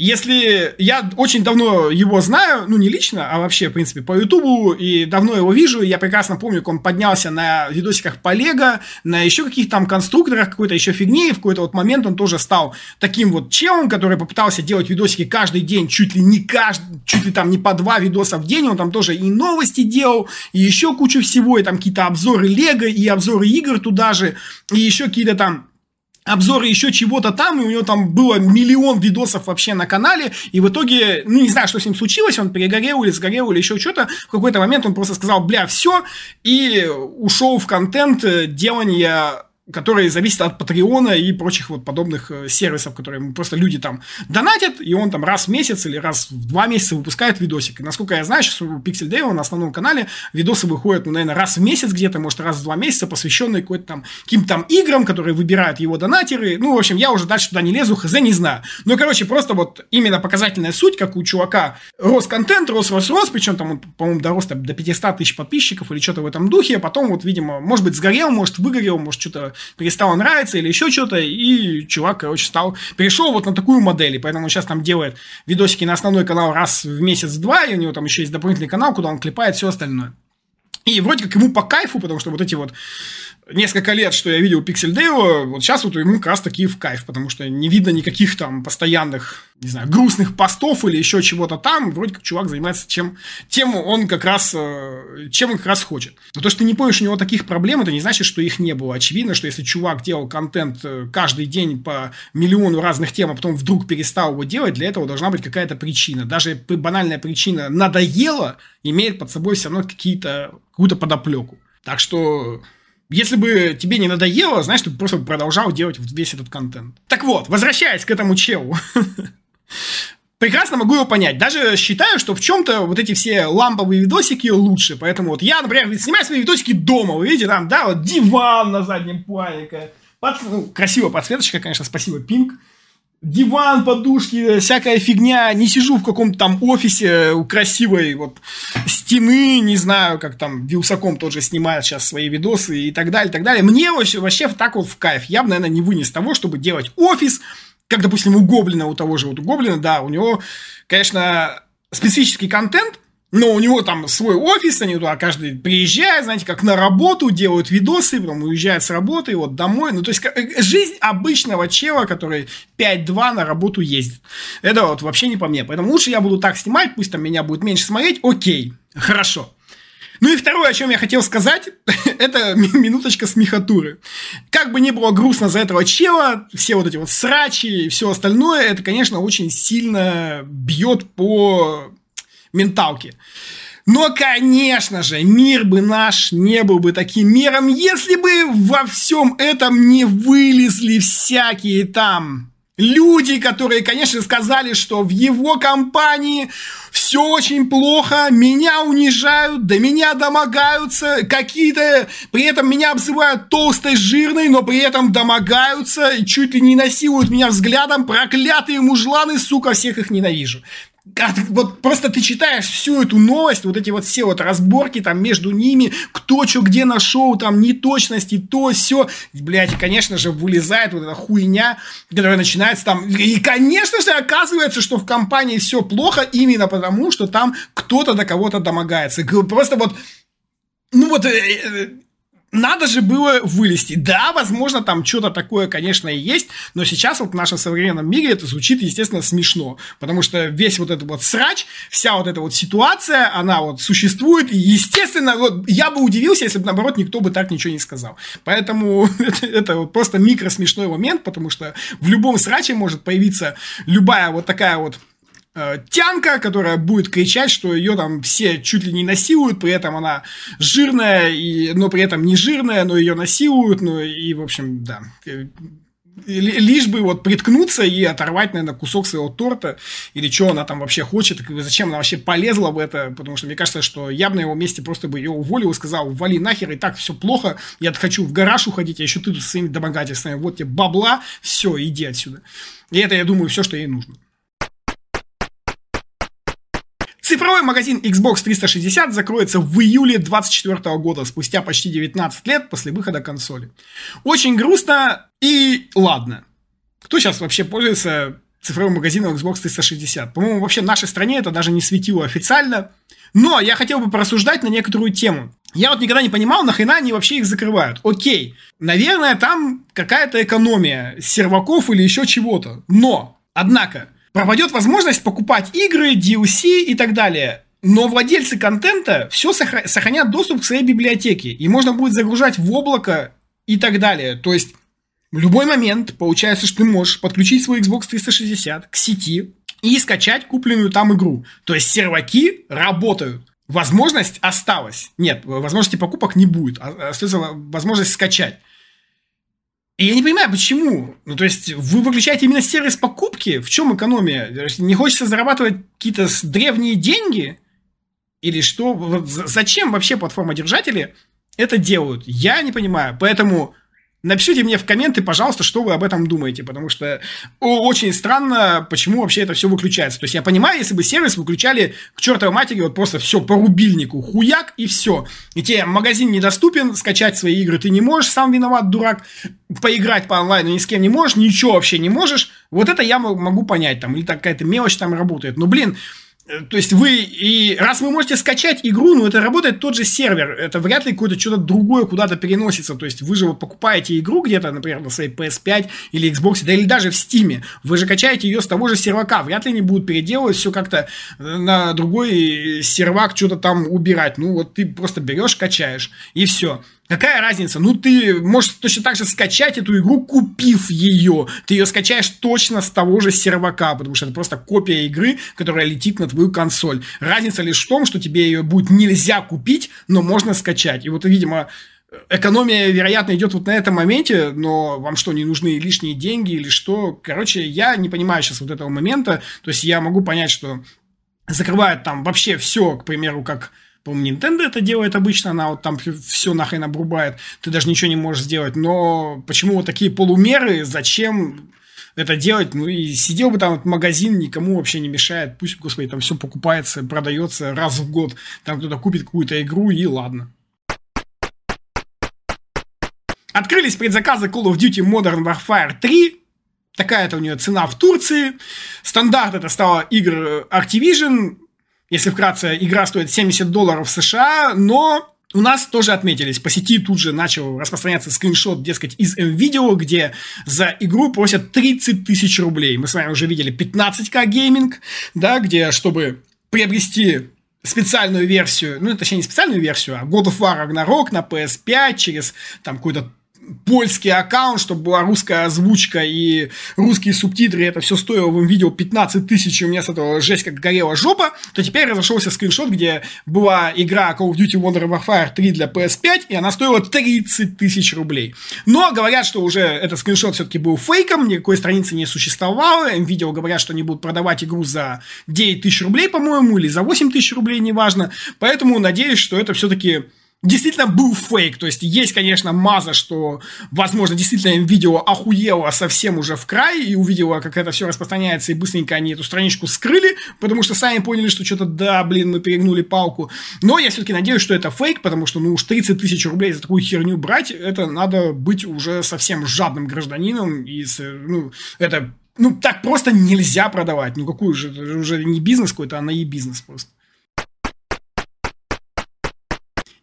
Если я очень давно его знаю, ну не лично, а вообще, в принципе, по Ютубу, и давно его вижу, я прекрасно помню, как он поднялся на видосиках по Лего, на еще каких-то там конструкторах, какой-то еще фигне, и в какой-то вот момент он тоже стал таким вот челом, который попытался делать видосики каждый день, чуть ли не каждый, чуть ли там не по два видоса в день, он там тоже и новости делал, и еще кучу всего, и там какие-то обзоры Лего, и обзоры игр туда же, и еще какие-то там обзоры еще чего-то там, и у него там было миллион видосов вообще на канале, и в итоге, ну, не знаю, что с ним случилось, он перегорел или сгорел или еще что-то, в какой-то момент он просто сказал, бля, все, и ушел в контент э, делания которые зависят от Патреона и прочих вот подобных э, сервисов, которые просто люди там донатят, и он там раз в месяц или раз в два месяца выпускает видосик. И насколько я знаю, сейчас у Pixel Day на основном канале видосы выходят, ну, наверное, раз в месяц где-то, может, раз в два месяца, посвященные какой-то там каким-то там играм, которые выбирают его донатеры. Ну, в общем, я уже дальше туда не лезу, хз, не знаю. Ну, короче, просто вот именно показательная суть, как у чувака рос контент, рос, рос, рос, причем там он, по-моему, дорос до 500 тысяч подписчиков или что-то в этом духе, а потом вот, видимо, может быть, сгорел, может, выгорел, может, что-то перестало нравиться или еще что-то, и чувак, короче, стал, перешел вот на такую модель, и поэтому он сейчас там делает видосики на основной канал раз в месяц-два, и у него там еще есть дополнительный канал, куда он клепает все остальное. И вроде как ему по кайфу, потому что вот эти вот несколько лет, что я видел Pixel Day, вот сейчас вот ему как раз таки в кайф, потому что не видно никаких там постоянных, не знаю, грустных постов или еще чего-то там. Вроде как чувак занимается чем, тем он как раз, э, чем он как раз хочет. Но то, что ты не помнишь у него таких проблем, это не значит, что их не было. Очевидно, что если чувак делал контент э, каждый день по миллиону разных тем, а потом вдруг перестал его делать, для этого должна быть какая-то причина. Даже банальная причина надоело, имеет под собой все равно какие-то, какую-то подоплеку. Так что если бы тебе не надоело, знаешь, ты бы просто продолжал делать весь этот контент. Так вот, возвращаясь к этому челу. Прекрасно могу его понять. Даже считаю, что в чем-то вот эти все ламповые видосики лучше. Поэтому вот я, например, снимаю свои видосики дома. Вы видите, там, да, вот диван на заднем плане. Под, ну, красивая подсветочка, конечно, спасибо, Пинк диван, подушки, всякая фигня, не сижу в каком-то там офисе у красивой вот стены, не знаю, как там Вилсаком тоже снимает сейчас свои видосы и так далее, и так далее. Мне вообще, вообще так вот в кайф. Я бы, наверное, не вынес того, чтобы делать офис, как, допустим, у Гоблина, у того же вот у Гоблина, да, у него, конечно, специфический контент – но у него там свой офис, они туда каждый приезжает, знаете, как на работу, делают видосы, потом уезжает с работы, вот домой. Ну, то есть, э, жизнь обычного чела, который 5-2 на работу ездит. Это вот вообще не по мне. Поэтому лучше я буду так снимать, пусть там меня будет меньше смотреть, окей, хорошо. Ну и второе, о чем я хотел сказать, это минуточка смехатуры. Как бы ни было грустно за этого чела, все вот эти вот срачи и все остальное, это, конечно, очень сильно бьет по менталки. Но, конечно же, мир бы наш не был бы таким миром, если бы во всем этом не вылезли всякие там люди, которые, конечно, сказали, что в его компании все очень плохо, меня унижают, до меня домогаются, какие-то, при этом меня обзывают толстой, жирной, но при этом домогаются чуть ли не насилуют меня взглядом, проклятые мужланы, сука, всех их ненавижу вот просто ты читаешь всю эту новость, вот эти вот все вот разборки там между ними, кто что где нашел, там неточности, то все, блядь, конечно же, вылезает вот эта хуйня, которая начинается там, и, конечно же, оказывается, что в компании все плохо именно потому, что там кто-то до кого-то домогается. Просто вот, ну вот, э, э, надо же было вылезти. Да, возможно, там что-то такое, конечно, и есть, но сейчас вот в нашем современном мире это звучит, естественно, смешно, потому что весь вот этот вот срач, вся вот эта вот ситуация, она вот существует, и, естественно, вот я бы удивился, если бы, наоборот, никто бы так ничего не сказал. Поэтому это, это вот просто микро смешной момент, потому что в любом сраче может появиться любая вот такая вот э, тянка, которая будет кричать, что ее там все чуть ли не насилуют, при этом она жирная, и, но при этом не жирная, но ее насилуют, ну и, в общем, да. лишь бы вот приткнуться и оторвать, наверное, кусок своего торта, или что она там вообще хочет, зачем она вообще полезла в это, потому что мне кажется, что я бы на его месте просто бы ее уволил и сказал, вали нахер, и так все плохо, я хочу в гараж уходить, а еще ты тут с своими домогательствами, вот тебе бабла, все, иди отсюда. И это, я думаю, все, что ей нужно. Цифровой магазин Xbox 360 закроется в июле 2024 года, спустя почти 19 лет после выхода консоли. Очень грустно и ладно. Кто сейчас вообще пользуется цифровым магазином Xbox 360? По-моему, вообще в нашей стране это даже не светило официально. Но я хотел бы порассуждать на некоторую тему. Я вот никогда не понимал, нахрена они вообще их закрывают. Окей, наверное, там какая-то экономия серваков или еще чего-то. Но, однако, пропадет возможность покупать игры, DLC и так далее. Но владельцы контента все сохранят доступ к своей библиотеке, и можно будет загружать в облако и так далее. То есть в любой момент получается, что ты можешь подключить свой Xbox 360 к сети и скачать купленную там игру. То есть серваки работают. Возможность осталась. Нет, возможности покупок не будет. А, остается возможность скачать. И я не понимаю, почему. Ну, то есть, вы выключаете именно сервис покупки? В чем экономия? То есть, не хочется зарабатывать какие-то древние деньги? Или что? Зачем вообще платформодержатели это делают? Я не понимаю. Поэтому Напишите мне в комменты, пожалуйста, что вы об этом думаете, потому что очень странно, почему вообще это все выключается. То есть я понимаю, если бы сервис выключали к чертовой матери, вот просто все по рубильнику, хуяк и все. И тебе магазин недоступен, скачать свои игры ты не можешь, сам виноват, дурак, поиграть по онлайну ни с кем не можешь, ничего вообще не можешь. Вот это я могу понять, там, или какая-то мелочь там работает. Но, блин, то есть вы и раз вы можете скачать игру, ну это работает тот же сервер, это вряд ли какое-то что-то другое куда-то переносится. То есть вы же вот покупаете игру где-то, например, на своей PS5 или Xbox, да или даже в Steam, вы же качаете ее с того же сервака, вряд ли они будут переделывать все как-то э, на другой сервак что-то там убирать. Ну вот ты просто берешь, качаешь и все. Какая разница? Ну, ты можешь точно так же скачать эту игру, купив ее. Ты ее скачаешь точно с того же сервака, потому что это просто копия игры, которая летит на твою консоль. Разница лишь в том, что тебе ее будет нельзя купить, но можно скачать. И вот, видимо, экономия, вероятно, идет вот на этом моменте, но вам что, не нужны лишние деньги или что? Короче, я не понимаю сейчас вот этого момента. То есть я могу понять, что закрывают там вообще все, к примеру, как по-моему, Nintendo это делает обычно, она вот там все нахрен обрубает, ты даже ничего не можешь сделать. Но почему вот такие полумеры, зачем это делать? Ну и сидел бы там вот магазин, никому вообще не мешает, пусть, господи, там все покупается, продается раз в год, там кто-то купит какую-то игру и ладно. Открылись предзаказы Call of Duty Modern Warfare 3. Такая-то у нее цена в Турции. Стандарт это стало игр Activision. Если вкратце, игра стоит 70 долларов США, но у нас тоже отметились. По сети тут же начал распространяться скриншот, дескать, из M-Video, где за игру просят 30 тысяч рублей. Мы с вами уже видели 15к gaming, да, где, чтобы приобрести специальную версию, ну, точнее, не специальную версию, а God of War Ragnarok на PS5 через там какой-то польский аккаунт, чтобы была русская озвучка и русские субтитры, это все стоило в видео 15 тысяч, и у меня с этого жесть как горела жопа, то теперь разошелся скриншот, где была игра Call of Duty Modern Warfare 3 для PS5, и она стоила 30 тысяч рублей. Но говорят, что уже этот скриншот все-таки был фейком, никакой страницы не существовало, видео говорят, что они будут продавать игру за 9 тысяч рублей, по-моему, или за 8 тысяч рублей, неважно, поэтому надеюсь, что это все-таки действительно был фейк. То есть, есть, конечно, маза, что, возможно, действительно видео охуело совсем уже в край и увидела, как это все распространяется, и быстренько они эту страничку скрыли, потому что сами поняли, что что-то, да, блин, мы перегнули палку. Но я все-таки надеюсь, что это фейк, потому что, ну уж 30 тысяч рублей за такую херню брать, это надо быть уже совсем жадным гражданином, и, ну, это ну, так просто нельзя продавать. Ну, какую же, уже не бизнес какой-то, а на и бизнес просто.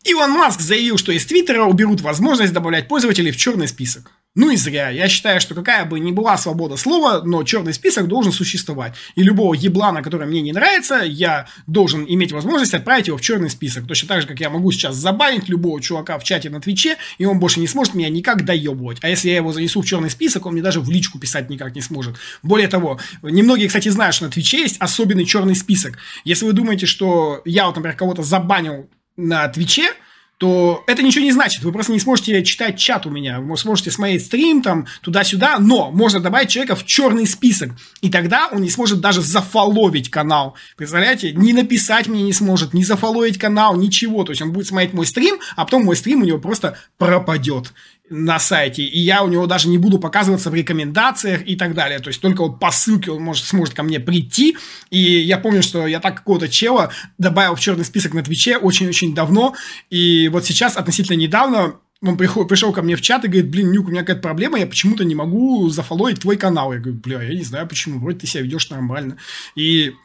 Илон Маск заявил, что из Твиттера уберут возможность добавлять пользователей в черный список. Ну и зря. Я считаю, что какая бы ни была свобода слова, но черный список должен существовать. И любого еблана, который мне не нравится, я должен иметь возможность отправить его в черный список. Точно так же, как я могу сейчас забанить любого чувака в чате на Твиче, и он больше не сможет меня никак доебывать. А если я его занесу в черный список, он мне даже в личку писать никак не сможет. Более того, немногие, кстати, знают, что на Твиче есть особенный черный список. Если вы думаете, что я вот, например, кого-то забанил на Твиче, то это ничего не значит. Вы просто не сможете читать чат у меня. Вы сможете смотреть стрим там туда-сюда, но можно добавить человека в черный список. И тогда он не сможет даже зафоловить канал. Представляете? Не написать мне не сможет, не зафоловить канал, ничего. То есть он будет смотреть мой стрим, а потом мой стрим у него просто пропадет на сайте, и я у него даже не буду показываться в рекомендациях и так далее. То есть только вот по ссылке он может, сможет ко мне прийти. И я помню, что я так какого-то чела добавил в черный список на Твиче очень-очень давно. И вот сейчас, относительно недавно, он пришел, пришел ко мне в чат и говорит, блин, Нюк, у меня какая-то проблема, я почему-то не могу зафоловить твой канал. Я говорю, бля, я не знаю почему, вроде ты себя ведешь нормально. И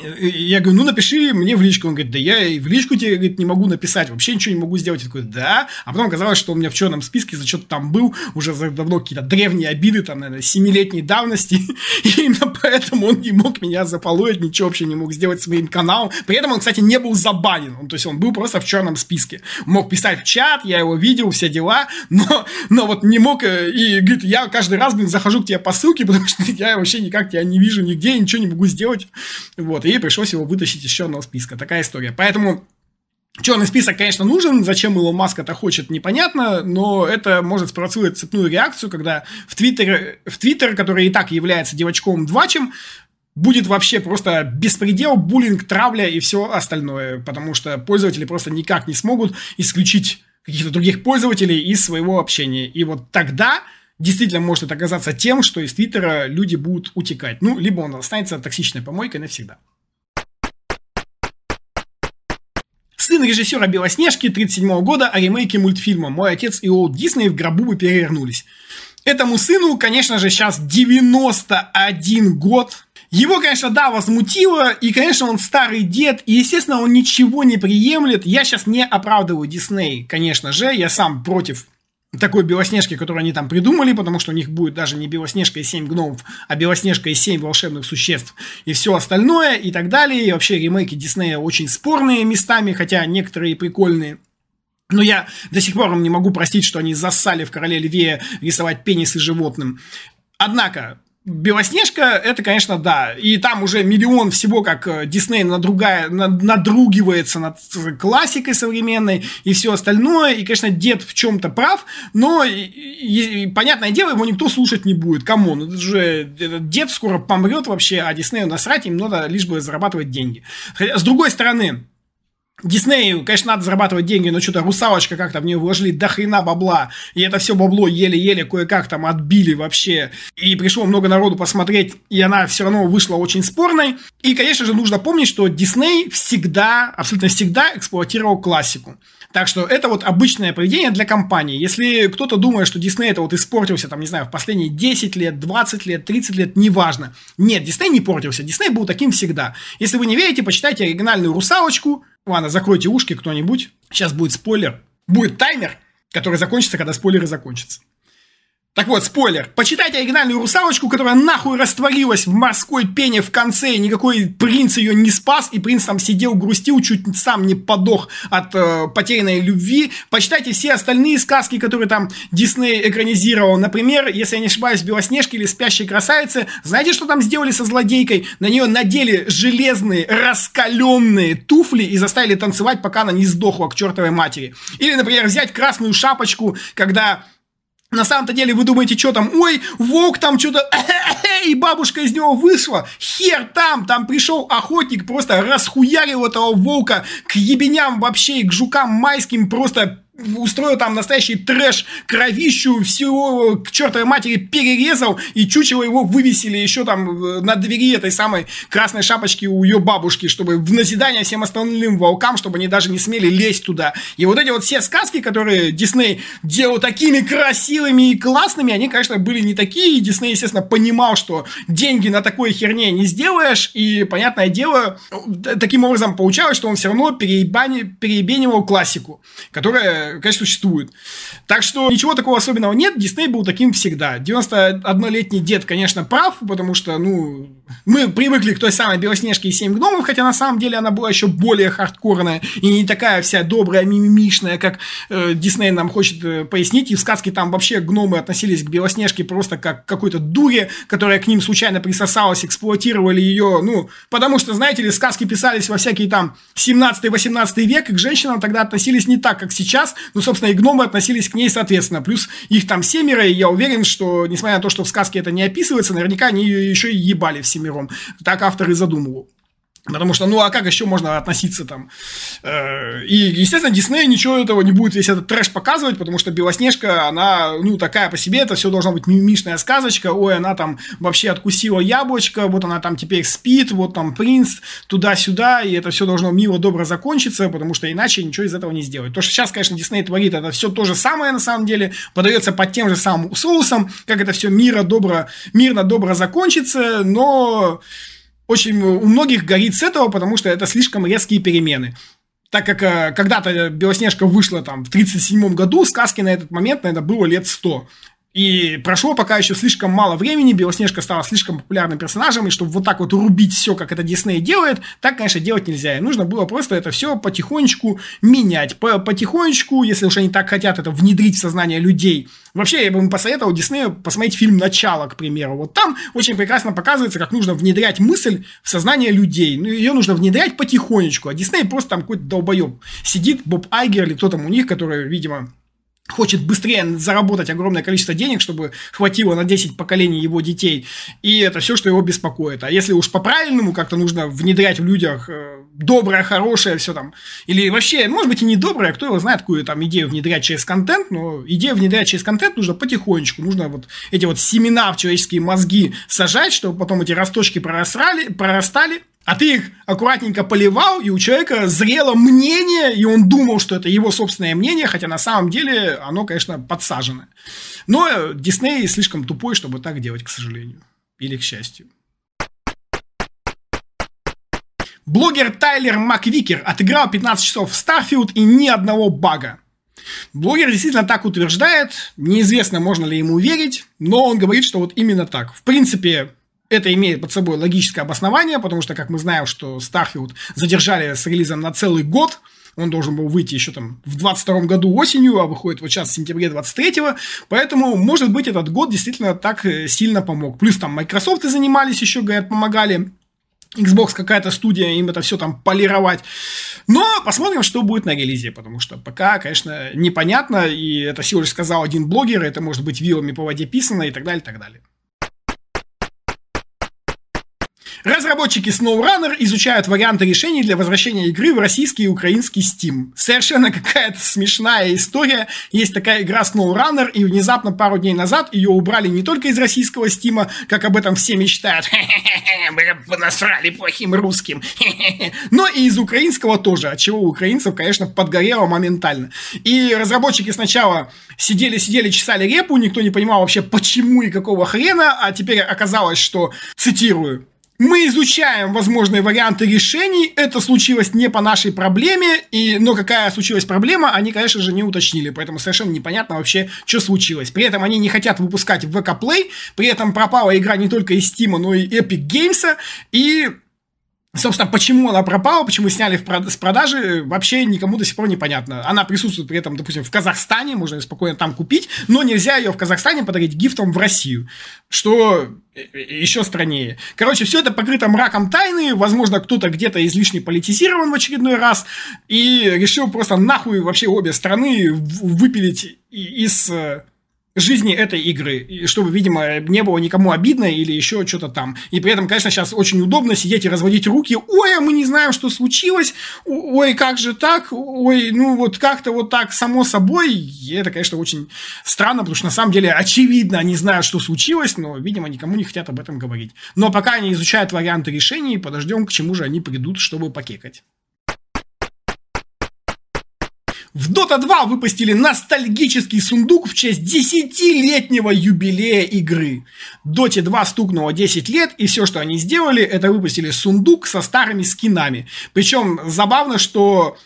я говорю, ну напиши мне в личку. Он говорит, да я в личку тебе говорит, не могу написать, вообще ничего не могу сделать. Я такой, да. А потом оказалось, что у меня в черном списке за что-то там был, уже за давно какие-то древние обиды, там, наверное, семилетней давности. И именно поэтому он не мог меня заполоить, ничего вообще не мог сделать с моим каналом. При этом он, кстати, не был забанен. Он, то есть он был просто в черном списке. Мог писать в чат, я его видел, все дела, но, но вот не мог. Э, и говорит, я каждый раз, блин, захожу к тебе по ссылке, потому что я вообще никак тебя не вижу нигде, ничего не могу сделать. Вот. Вот, и пришлось его вытащить из черного списка. Такая история. Поэтому Черный список, конечно, нужен. Зачем Илон Маск это хочет, непонятно, но это может спровоцировать цепную реакцию, когда в Твиттер, в Твиттер который и так является девочком двачем, будет вообще просто беспредел, буллинг, травля и все остальное, потому что пользователи просто никак не смогут исключить каких-то других пользователей из своего общения. И вот тогда действительно может оказаться тем, что из Твиттера люди будут утекать. Ну, либо он останется токсичной помойкой навсегда. Сын режиссера «Белоснежки» 37 года о ремейке мультфильма «Мой отец и Уолт Дисней в гробу бы перевернулись». Этому сыну, конечно же, сейчас 91 год. Его, конечно, да, возмутило, и, конечно, он старый дед, и, естественно, он ничего не приемлет. Я сейчас не оправдываю Дисней, конечно же, я сам против такой Белоснежки, которую они там придумали, потому что у них будет даже не Белоснежка и семь гномов, а Белоснежка и семь волшебных существ и все остальное и так далее. И вообще ремейки Диснея очень спорные местами, хотя некоторые прикольные. Но я до сих пор им не могу простить, что они засали в «Короле льве» рисовать пенисы животным. Однако, Белоснежка, это, конечно, да. И там уже миллион всего, как э, Дисней надругая, надругивается над классикой современной и все остальное. И, конечно, дед в чем-то прав, но, и, и, понятное дело, его никто слушать не будет. Come on, это же этот дед скоро помрет вообще, а Диснею насрать, им надо лишь бы зарабатывать деньги. С другой стороны, Диснею, конечно, надо зарабатывать деньги, но что-то русалочка как-то в нее вложили до хрена бабла. И это все бабло еле-еле кое-как там отбили вообще. И пришло много народу посмотреть, и она все равно вышла очень спорной. И, конечно же, нужно помнить, что Дисней всегда, абсолютно всегда эксплуатировал классику. Так что это вот обычное поведение для компании. Если кто-то думает, что Дисней это вот испортился, там, не знаю, в последние 10 лет, 20 лет, 30 лет, неважно. Нет, Дисней не портился. Дисней был таким всегда. Если вы не верите, почитайте оригинальную «Русалочку», Ладно, закройте ушки кто-нибудь. Сейчас будет спойлер. Будет таймер, который закончится, когда спойлеры закончатся. Так вот, спойлер. Почитайте оригинальную русалочку, которая нахуй растворилась в морской пене в конце, и никакой принц ее не спас, и принц там сидел, грустил, чуть сам не подох от э, потерянной любви. Почитайте все остальные сказки, которые там Дисней экранизировал. Например, если я не ошибаюсь, Белоснежки или Спящей красавицы. Знаете, что там сделали со злодейкой? На нее надели железные, раскаленные туфли и заставили танцевать, пока она не сдохла к чертовой матери. Или, например, взять красную шапочку, когда на самом-то деле вы думаете, что там, ой, волк там что-то, и бабушка из него вышла, хер там, там пришел охотник, просто расхуярил этого волка к ебеням вообще, и к жукам майским, просто устроил там настоящий трэш, кровищу, всего к чертовой матери перерезал, и чучело его вывесили еще там э, на двери этой самой красной шапочки у ее бабушки, чтобы в назидание всем остальным волкам, чтобы они даже не смели лезть туда. И вот эти вот все сказки, которые Дисней делал такими красивыми и классными, они, конечно, были не такие, и Дисней, естественно, понимал, что деньги на такой херне не сделаешь, и, понятное дело, таким образом получалось, что он все равно переебани, переебенивал классику, которая конечно, существует. Так что ничего такого особенного нет, Дисней был таким всегда. 91-летний дед, конечно, прав, потому что, ну, мы привыкли к той самой Белоснежке и Семь гномов, хотя на самом деле она была еще более хардкорная и не такая вся добрая, мимимишная, как э, Дисней нам хочет э, пояснить. И в сказке там вообще гномы относились к Белоснежке просто как к какой-то дуре, которая к ним случайно присосалась, эксплуатировали ее, ну, потому что, знаете ли, сказки писались во всякие там 17-18 век, и к женщинам тогда относились не так, как сейчас, ну, собственно, и гномы относились к ней соответственно. Плюс их там семеро, и я уверен, что, несмотря на то, что в сказке это не описывается, наверняка они ее еще и ебали всемиром. Так автор и задумывал. Потому что, ну, а как еще можно относиться там? Э, и, естественно, Дисней ничего этого не будет весь этот трэш показывать, потому что Белоснежка, она, ну, такая по себе, это все должна быть мимишная сказочка. Ой, она там вообще откусила яблочко, вот она там теперь спит, вот там принц, туда-сюда, и это все должно мило, добро закончиться, потому что иначе ничего из этого не сделать. То, что сейчас, конечно, Дисней творит, это все то же самое на самом деле, подается под тем же самым соусом, как это все мира, добро, мирно, добро закончится, но очень у многих горит с этого, потому что это слишком резкие перемены. Так как э, когда-то Белоснежка вышла там в 1937 году, сказки на этот момент, наверное, было лет 100. И прошло пока еще слишком мало времени, Белоснежка стала слишком популярным персонажем, и чтобы вот так вот рубить все, как это Дисней делает, так, конечно, делать нельзя. И нужно было просто это все потихонечку менять. Потихонечку, если уж они так хотят это внедрить в сознание людей. Вообще, я бы им посоветовал Диснею посмотреть фильм «Начало», к примеру. Вот там очень прекрасно показывается, как нужно внедрять мысль в сознание людей. Ну, ее нужно внедрять потихонечку, а Дисней просто там какой-то долбоеб сидит, Боб Айгер или кто там у них, который, видимо, хочет быстрее заработать огромное количество денег, чтобы хватило на 10 поколений его детей. И это все, что его беспокоит. А если уж по-правильному как-то нужно внедрять в людях э, доброе, хорошее, все там. Или вообще, может быть, и не доброе, кто его знает, какую там идею внедрять через контент, но идею внедрять через контент нужно потихонечку. Нужно вот эти вот семена в человеческие мозги сажать, чтобы потом эти росточки прорастали, прорастали а ты их аккуратненько поливал, и у человека зрело мнение, и он думал, что это его собственное мнение, хотя на самом деле оно, конечно, подсажено. Но Дисней слишком тупой, чтобы так делать, к сожалению. Или к счастью. Блогер Тайлер Маквикер отыграл 15 часов в Starfield и ни одного бага. Блогер действительно так утверждает, неизвестно, можно ли ему верить, но он говорит, что вот именно так. В принципе, это имеет под собой логическое обоснование, потому что, как мы знаем, что Starfield задержали с релизом на целый год, он должен был выйти еще там в 22 году осенью, а выходит вот сейчас в сентябре 23-го. Поэтому, может быть, этот год действительно так э, сильно помог. Плюс там Microsoft занимались еще, говорят, помогали. Xbox какая-то студия, им это все там полировать. Но посмотрим, что будет на релизе, потому что пока, конечно, непонятно, и это всего лишь сказал один блогер, это может быть вилами по воде писано и так далее, и так далее. Разработчики SnowRunner изучают варианты решений для возвращения игры в российский и украинский Steam. Совершенно какая-то смешная история. Есть такая игра SnowRunner, и внезапно пару дней назад ее убрали не только из российского Steam, как об этом все мечтают. Мы насрали плохим русским. Но и из украинского тоже, от чего украинцев, конечно, подгорело моментально. И разработчики сначала сидели-сидели, чесали репу, никто не понимал вообще почему и какого хрена, а теперь оказалось, что, цитирую, мы изучаем возможные варианты решений. Это случилось не по нашей проблеме, и, но какая случилась проблема, они, конечно же, не уточнили. Поэтому совершенно непонятно вообще, что случилось. При этом они не хотят выпускать в VK Play. При этом пропала игра не только из Steam, но и Epic Games. И Собственно, почему она пропала, почему сняли с продажи, вообще никому до сих пор непонятно. Она присутствует при этом, допустим, в Казахстане, можно ее спокойно там купить, но нельзя ее в Казахстане подарить гифтом в Россию, что еще страннее. Короче, все это покрыто мраком тайны, возможно, кто-то где-то излишне политизирован в очередной раз и решил просто нахуй вообще обе страны выпилить из э, жизни этой игры, чтобы, видимо, не было никому обидно или еще что-то там. И при этом, конечно, сейчас очень удобно сидеть и разводить руки. Ой, а мы не знаем, что случилось. Ой, как же так? Ой, ну вот как-то вот так само собой. И это, конечно, очень странно, потому что на самом деле очевидно они знают, что случилось, но, видимо, никому не хотят об этом говорить. Но пока они изучают варианты решений, подождем, к чему же они придут, чтобы покекать. В Dota 2 выпустили ностальгический сундук в честь десятилетнего юбилея игры. Dota 2 стукнуло 10 лет, и все, что они сделали, это выпустили сундук со старыми скинами. Причем забавно, что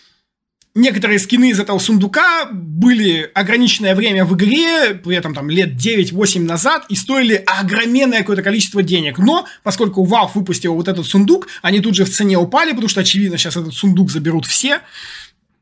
некоторые скины из этого сундука были ограниченное время в игре, при этом там лет 9-8 назад, и стоили огроменное какое-то количество денег. Но, поскольку Valve выпустил вот этот сундук, они тут же в цене упали, потому что, очевидно, сейчас этот сундук заберут все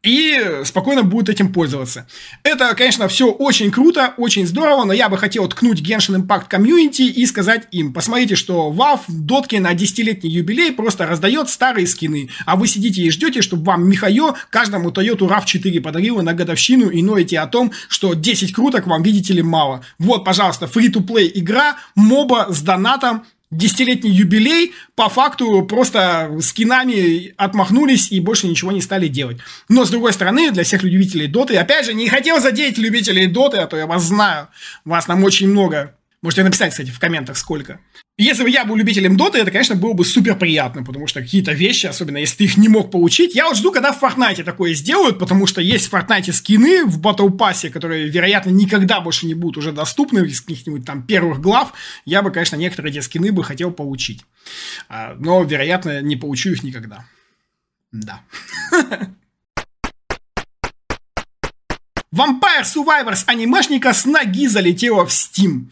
и спокойно будут этим пользоваться. Это, конечно, все очень круто, очень здорово, но я бы хотел ткнуть Genshin Impact Community и сказать им, посмотрите, что Valve дотке на 10-летний юбилей просто раздает старые скины, а вы сидите и ждете, чтобы вам Михайо каждому Toyota RAV4 подарила на годовщину и ноете о том, что 10 круток вам, видите ли, мало. Вот, пожалуйста, free-to-play игра, моба с донатом, десятилетний юбилей, по факту просто скинами отмахнулись и больше ничего не стали делать. Но, с другой стороны, для всех любителей доты, опять же, не хотел задеть любителей доты, а то я вас знаю, вас нам очень много. Можете написать, кстати, в комментах сколько. Если бы я был любителем доты, это, конечно, было бы супер приятно, потому что какие-то вещи, особенно если ты их не мог получить, я вот жду, когда в Fortnite такое сделают, потому что есть в Fortnite скины в Battle Pass, которые, вероятно, никогда больше не будут уже доступны из каких-нибудь там первых глав. Я бы, конечно, некоторые эти скины бы хотел получить. А, но, вероятно, не получу их никогда. Да. Vampire Survivors анимешника с ноги залетела в Steam.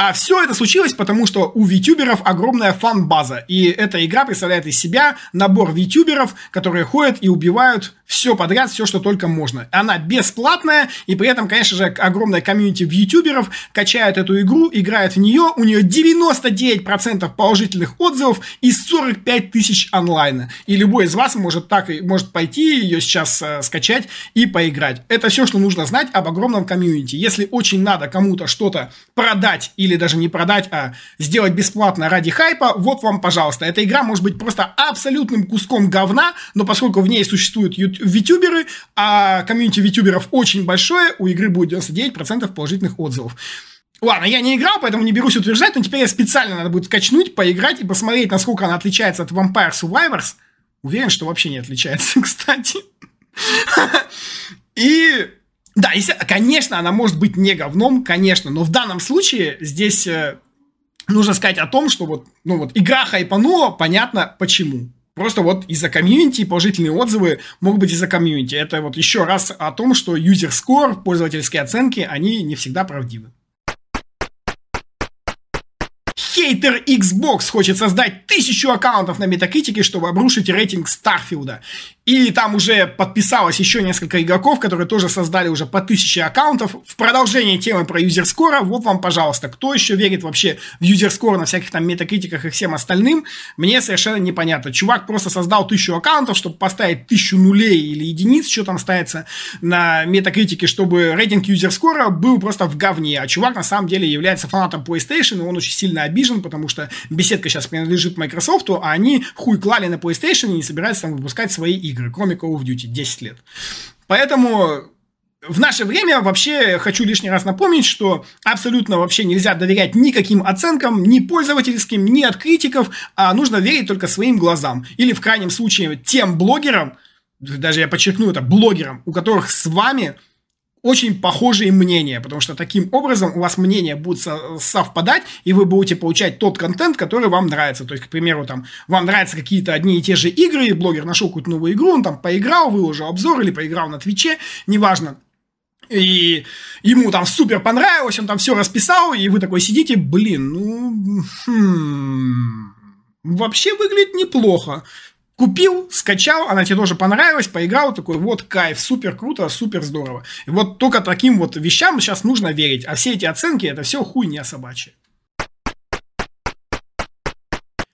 А все это случилось потому, что у витюберов огромная фан-база, и эта игра представляет из себя набор витюберов, которые ходят и убивают все подряд, все, что только можно. Она бесплатная, и при этом, конечно же, огромная комьюнити вьютуберов качает эту игру, играет в нее, у нее 99% положительных отзывов и 45 тысяч онлайна. И любой из вас может так и может пойти ее сейчас э, скачать и поиграть. Это все, что нужно знать об огромном комьюнити. Если очень надо кому-то что-то продать или даже не продать, а сделать бесплатно ради хайпа, вот вам, пожалуйста. Эта игра может быть просто абсолютным куском говна, но поскольку в ней существуют витюберы, а комьюнити витюберов очень большое, у игры будет 99% положительных отзывов. Ладно, я не играл, поэтому не берусь утверждать, но теперь я специально надо будет скачнуть, поиграть и посмотреть, насколько она отличается от Vampire Survivors. Уверен, что вообще не отличается, кстати. И да, если, конечно, она может быть не говном, конечно, но в данном случае здесь э, нужно сказать о том, что вот, ну вот игра хайпанула, понятно почему. Просто вот из-за комьюнити положительные отзывы могут быть из-за комьюнити. Это вот еще раз о том, что user score, пользовательские оценки, они не всегда правдивы. Хейтер Xbox хочет создать тысячу аккаунтов на Metacritic'е, чтобы обрушить рейтинг Starfield'а. И там уже подписалось еще несколько игроков, которые тоже создали уже по тысяче аккаунтов. В продолжение темы про юзерскора, вот вам, пожалуйста, кто еще верит вообще в юзерскор на всяких там метакритиках и всем остальным, мне совершенно непонятно. Чувак просто создал тысячу аккаунтов, чтобы поставить тысячу нулей или единиц, что там ставится на метакритике, чтобы рейтинг юзерскора был просто в говне. А чувак на самом деле является фанатом PlayStation, и он очень сильно обижен, потому что беседка сейчас принадлежит Microsoft, а они хуй клали на PlayStation и не собираются там выпускать свои игры, кроме Call of Duty, 10 лет. Поэтому в наше время вообще хочу лишний раз напомнить, что абсолютно вообще нельзя доверять никаким оценкам, ни пользовательским, ни от критиков, а нужно верить только своим глазам. Или в крайнем случае тем блогерам, даже я подчеркну это, блогерам, у которых с вами очень похожие мнения, потому что таким образом у вас мнения будут совпадать, и вы будете получать тот контент, который вам нравится. То есть, к примеру, там, вам нравятся какие-то одни и те же игры, и блогер нашел какую-то новую игру, он там поиграл, выложил обзор или поиграл на Твиче, неважно. И ему там супер понравилось, он там все расписал, и вы такой сидите, блин, ну, хм, вообще выглядит неплохо. Купил, скачал, она тебе тоже понравилась, поиграл, такой, вот кайф, супер круто, супер здорово. И вот только таким вот вещам сейчас нужно верить, а все эти оценки, это все хуйня собачья.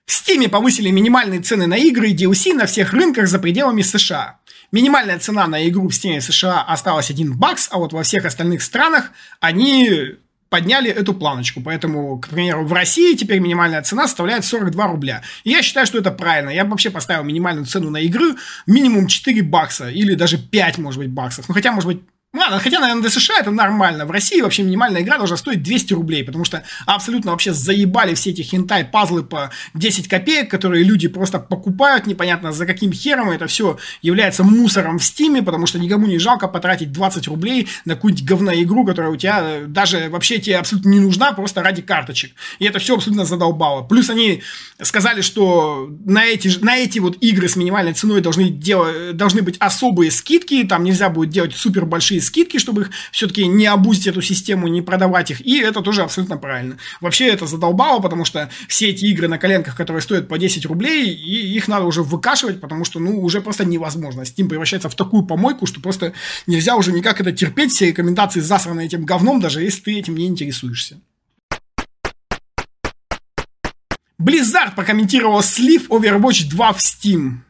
В Steam повысили минимальные цены на игры и DLC на всех рынках за пределами США. Минимальная цена на игру в Steam США осталась 1 бакс, а вот во всех остальных странах они подняли эту планочку. Поэтому, к примеру, в России теперь минимальная цена составляет 42 рубля. И я считаю, что это правильно. Я вообще поставил минимальную цену на игры минимум 4 бакса или даже 5, может быть, баксов. Ну, хотя, может быть, Ладно, хотя, наверное, для США это нормально. В России вообще минимальная игра должна стоить 200 рублей, потому что абсолютно вообще заебали все эти хентай-пазлы по 10 копеек, которые люди просто покупают, непонятно за каким хером. Это все является мусором в стиме, потому что никому не жалко потратить 20 рублей на какую-нибудь говноигру, которая у тебя э, даже вообще тебе абсолютно не нужна, просто ради карточек. И это все абсолютно задолбало. Плюс они сказали, что на эти, на эти вот игры с минимальной ценой должны, делать, должны быть особые скидки, там нельзя будет делать супер большие скидки, чтобы их все-таки не обузить эту систему, не продавать их. И это тоже абсолютно правильно. Вообще это задолбало, потому что все эти игры на коленках, которые стоят по 10 рублей, и их надо уже выкашивать, потому что, ну, уже просто невозможно. Steam превращается в такую помойку, что просто нельзя уже никак это терпеть. Все рекомендации засраны этим говном, даже если ты этим не интересуешься. Blizzard прокомментировал слив Overwatch 2 в Steam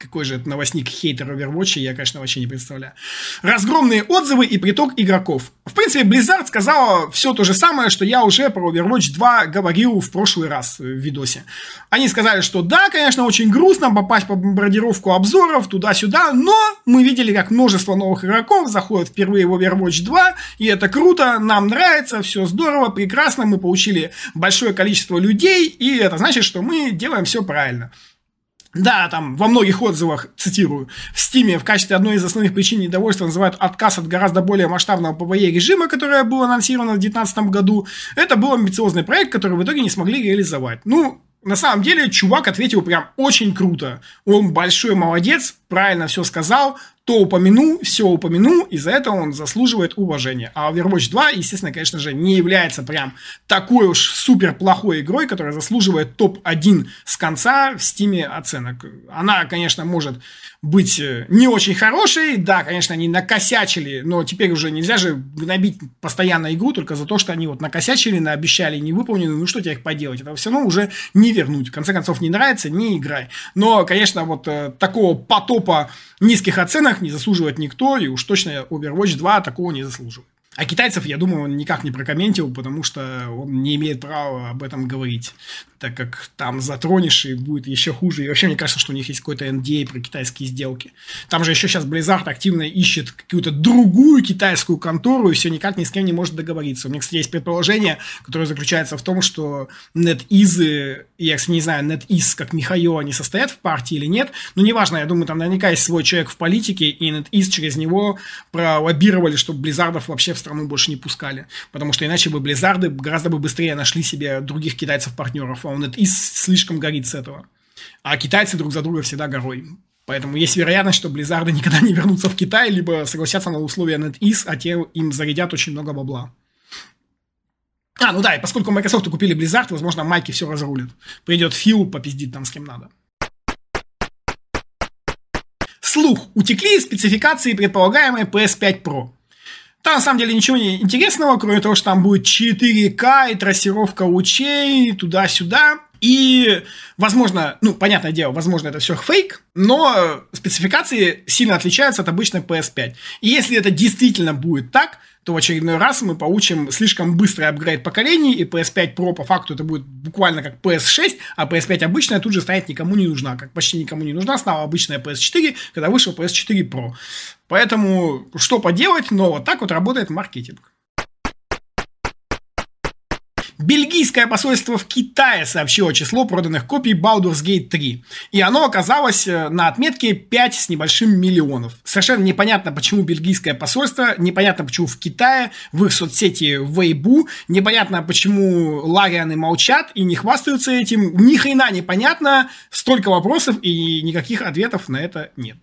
какой же это новостник хейтер Overwatch, я, конечно, вообще не представляю. Разгромные отзывы и приток игроков. В принципе, Blizzard сказала все то же самое, что я уже про Overwatch 2 говорил в прошлый раз в видосе. Они сказали, что да, конечно, очень грустно попасть по бомбардировку обзоров туда-сюда, но мы видели, как множество новых игроков заходят впервые в Overwatch 2, и это круто, нам нравится, все здорово, прекрасно, мы получили большое количество людей, и это значит, что мы делаем все правильно. Да, там во многих отзывах, цитирую, в Стиме в качестве одной из основных причин недовольства называют отказ от гораздо более масштабного PvE режима, которое было анонсировано в 2019 году. Это был амбициозный проект, который в итоге не смогли реализовать. Ну, на самом деле, чувак ответил прям очень круто. Он большой молодец, правильно все сказал, то упомянул, все упомянул, и за это он заслуживает уважения. А Overwatch 2, естественно, конечно же, не является прям такой уж супер плохой игрой, которая заслуживает топ-1 с конца в стиме оценок. Она, конечно, может быть э, не очень хорошей, да, конечно, они накосячили, но теперь уже нельзя же гнобить постоянно игру только за то, что они вот накосячили, наобещали, не выполнены, ну что тебе их поделать, это все равно уже не вернуть. В конце концов, не нравится, не играй. Но, конечно, вот э, такого потопа низких оценок не заслуживает никто, и уж точно Overwatch 2 такого не заслуживает. А китайцев, я думаю, он никак не прокомментил, потому что он не имеет права об этом говорить так как там затронешь и будет еще хуже. И вообще мне кажется, что у них есть какой-то NDA про китайские сделки. Там же еще сейчас Blizzard активно ищет какую-то другую китайскую контору и все никак ни с кем не может договориться. У меня, кстати, есть предположение, которое заключается в том, что NetEase, я, кстати, не знаю, NetEase как Михаил, они состоят в партии или нет, но неважно, я думаю, там наверняка есть свой человек в политике, и NetEase через него пролоббировали, чтобы Близзардов вообще в страну больше не пускали. Потому что иначе бы Близзарды гораздо бы быстрее нашли себе других китайцев-партнеров он и слишком горит с этого. А китайцы друг за друга всегда горой. Поэтому есть вероятность, что Близзарды никогда не вернутся в Китай, либо согласятся на условия NetEase, а те им зарядят очень много бабла. А, ну да, и поскольку Microsoft купили Blizzard, возможно, Майки все разрулит. Придет Фил, попиздит там с кем надо. Слух. Утекли спецификации предполагаемой PS5 Pro. Там на самом деле ничего не интересного, кроме того, что там будет 4К и трассировка лучей туда-сюда. И, возможно, ну, понятное дело, возможно, это все фейк, но спецификации сильно отличаются от обычной PS5. И если это действительно будет так, то в очередной раз мы получим слишком быстрый апгрейд поколений, и PS5 Pro по факту это будет буквально как PS6, а PS5 обычная тут же станет никому не нужна, как почти никому не нужна стала обычная PS4, когда вышел PS4 Pro. Поэтому что поделать, но вот так вот работает маркетинг. Бельгийское посольство в Китае сообщило число проданных копий Baldur's Gate 3. И оно оказалось э, на отметке 5 с небольшим миллионов. Совершенно непонятно, почему бельгийское посольство, непонятно, почему в Китае, в их соцсети Weibo, непонятно, почему Ларианы молчат и не хвастаются этим. Ни хрена непонятно, столько вопросов и никаких ответов на это нет.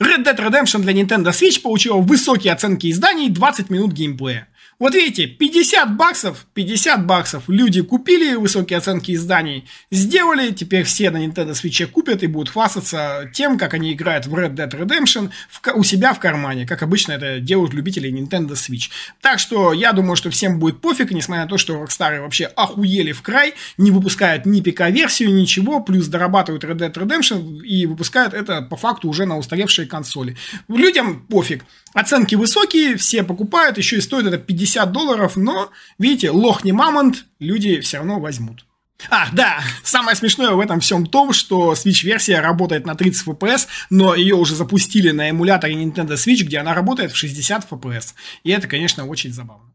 Red Dead Redemption для Nintendo Switch получила высокие оценки изданий 20 минут геймплея. Вот видите, 50 баксов, 50 баксов. Люди купили высокие оценки изданий, сделали, теперь все на Nintendo Switch купят и будут хвастаться тем, как они играют в Red Dead Redemption в, у себя в кармане, как обычно это делают любители Nintendo Switch. Так что я думаю, что всем будет пофиг, несмотря на то, что Rockstar вообще охуели в край, не выпускают ни ПК-версию, ничего, плюс дорабатывают Red Dead Redemption и выпускают это по факту уже на устаревшие консоли. Людям пофиг. Оценки высокие, все покупают, еще и стоит это 50 долларов, но, видите, лох не мамонт, люди все равно возьмут. А, да, самое смешное в этом всем том, что Switch-версия работает на 30 FPS, но ее уже запустили на эмуляторе Nintendo Switch, где она работает в 60 FPS. И это, конечно, очень забавно.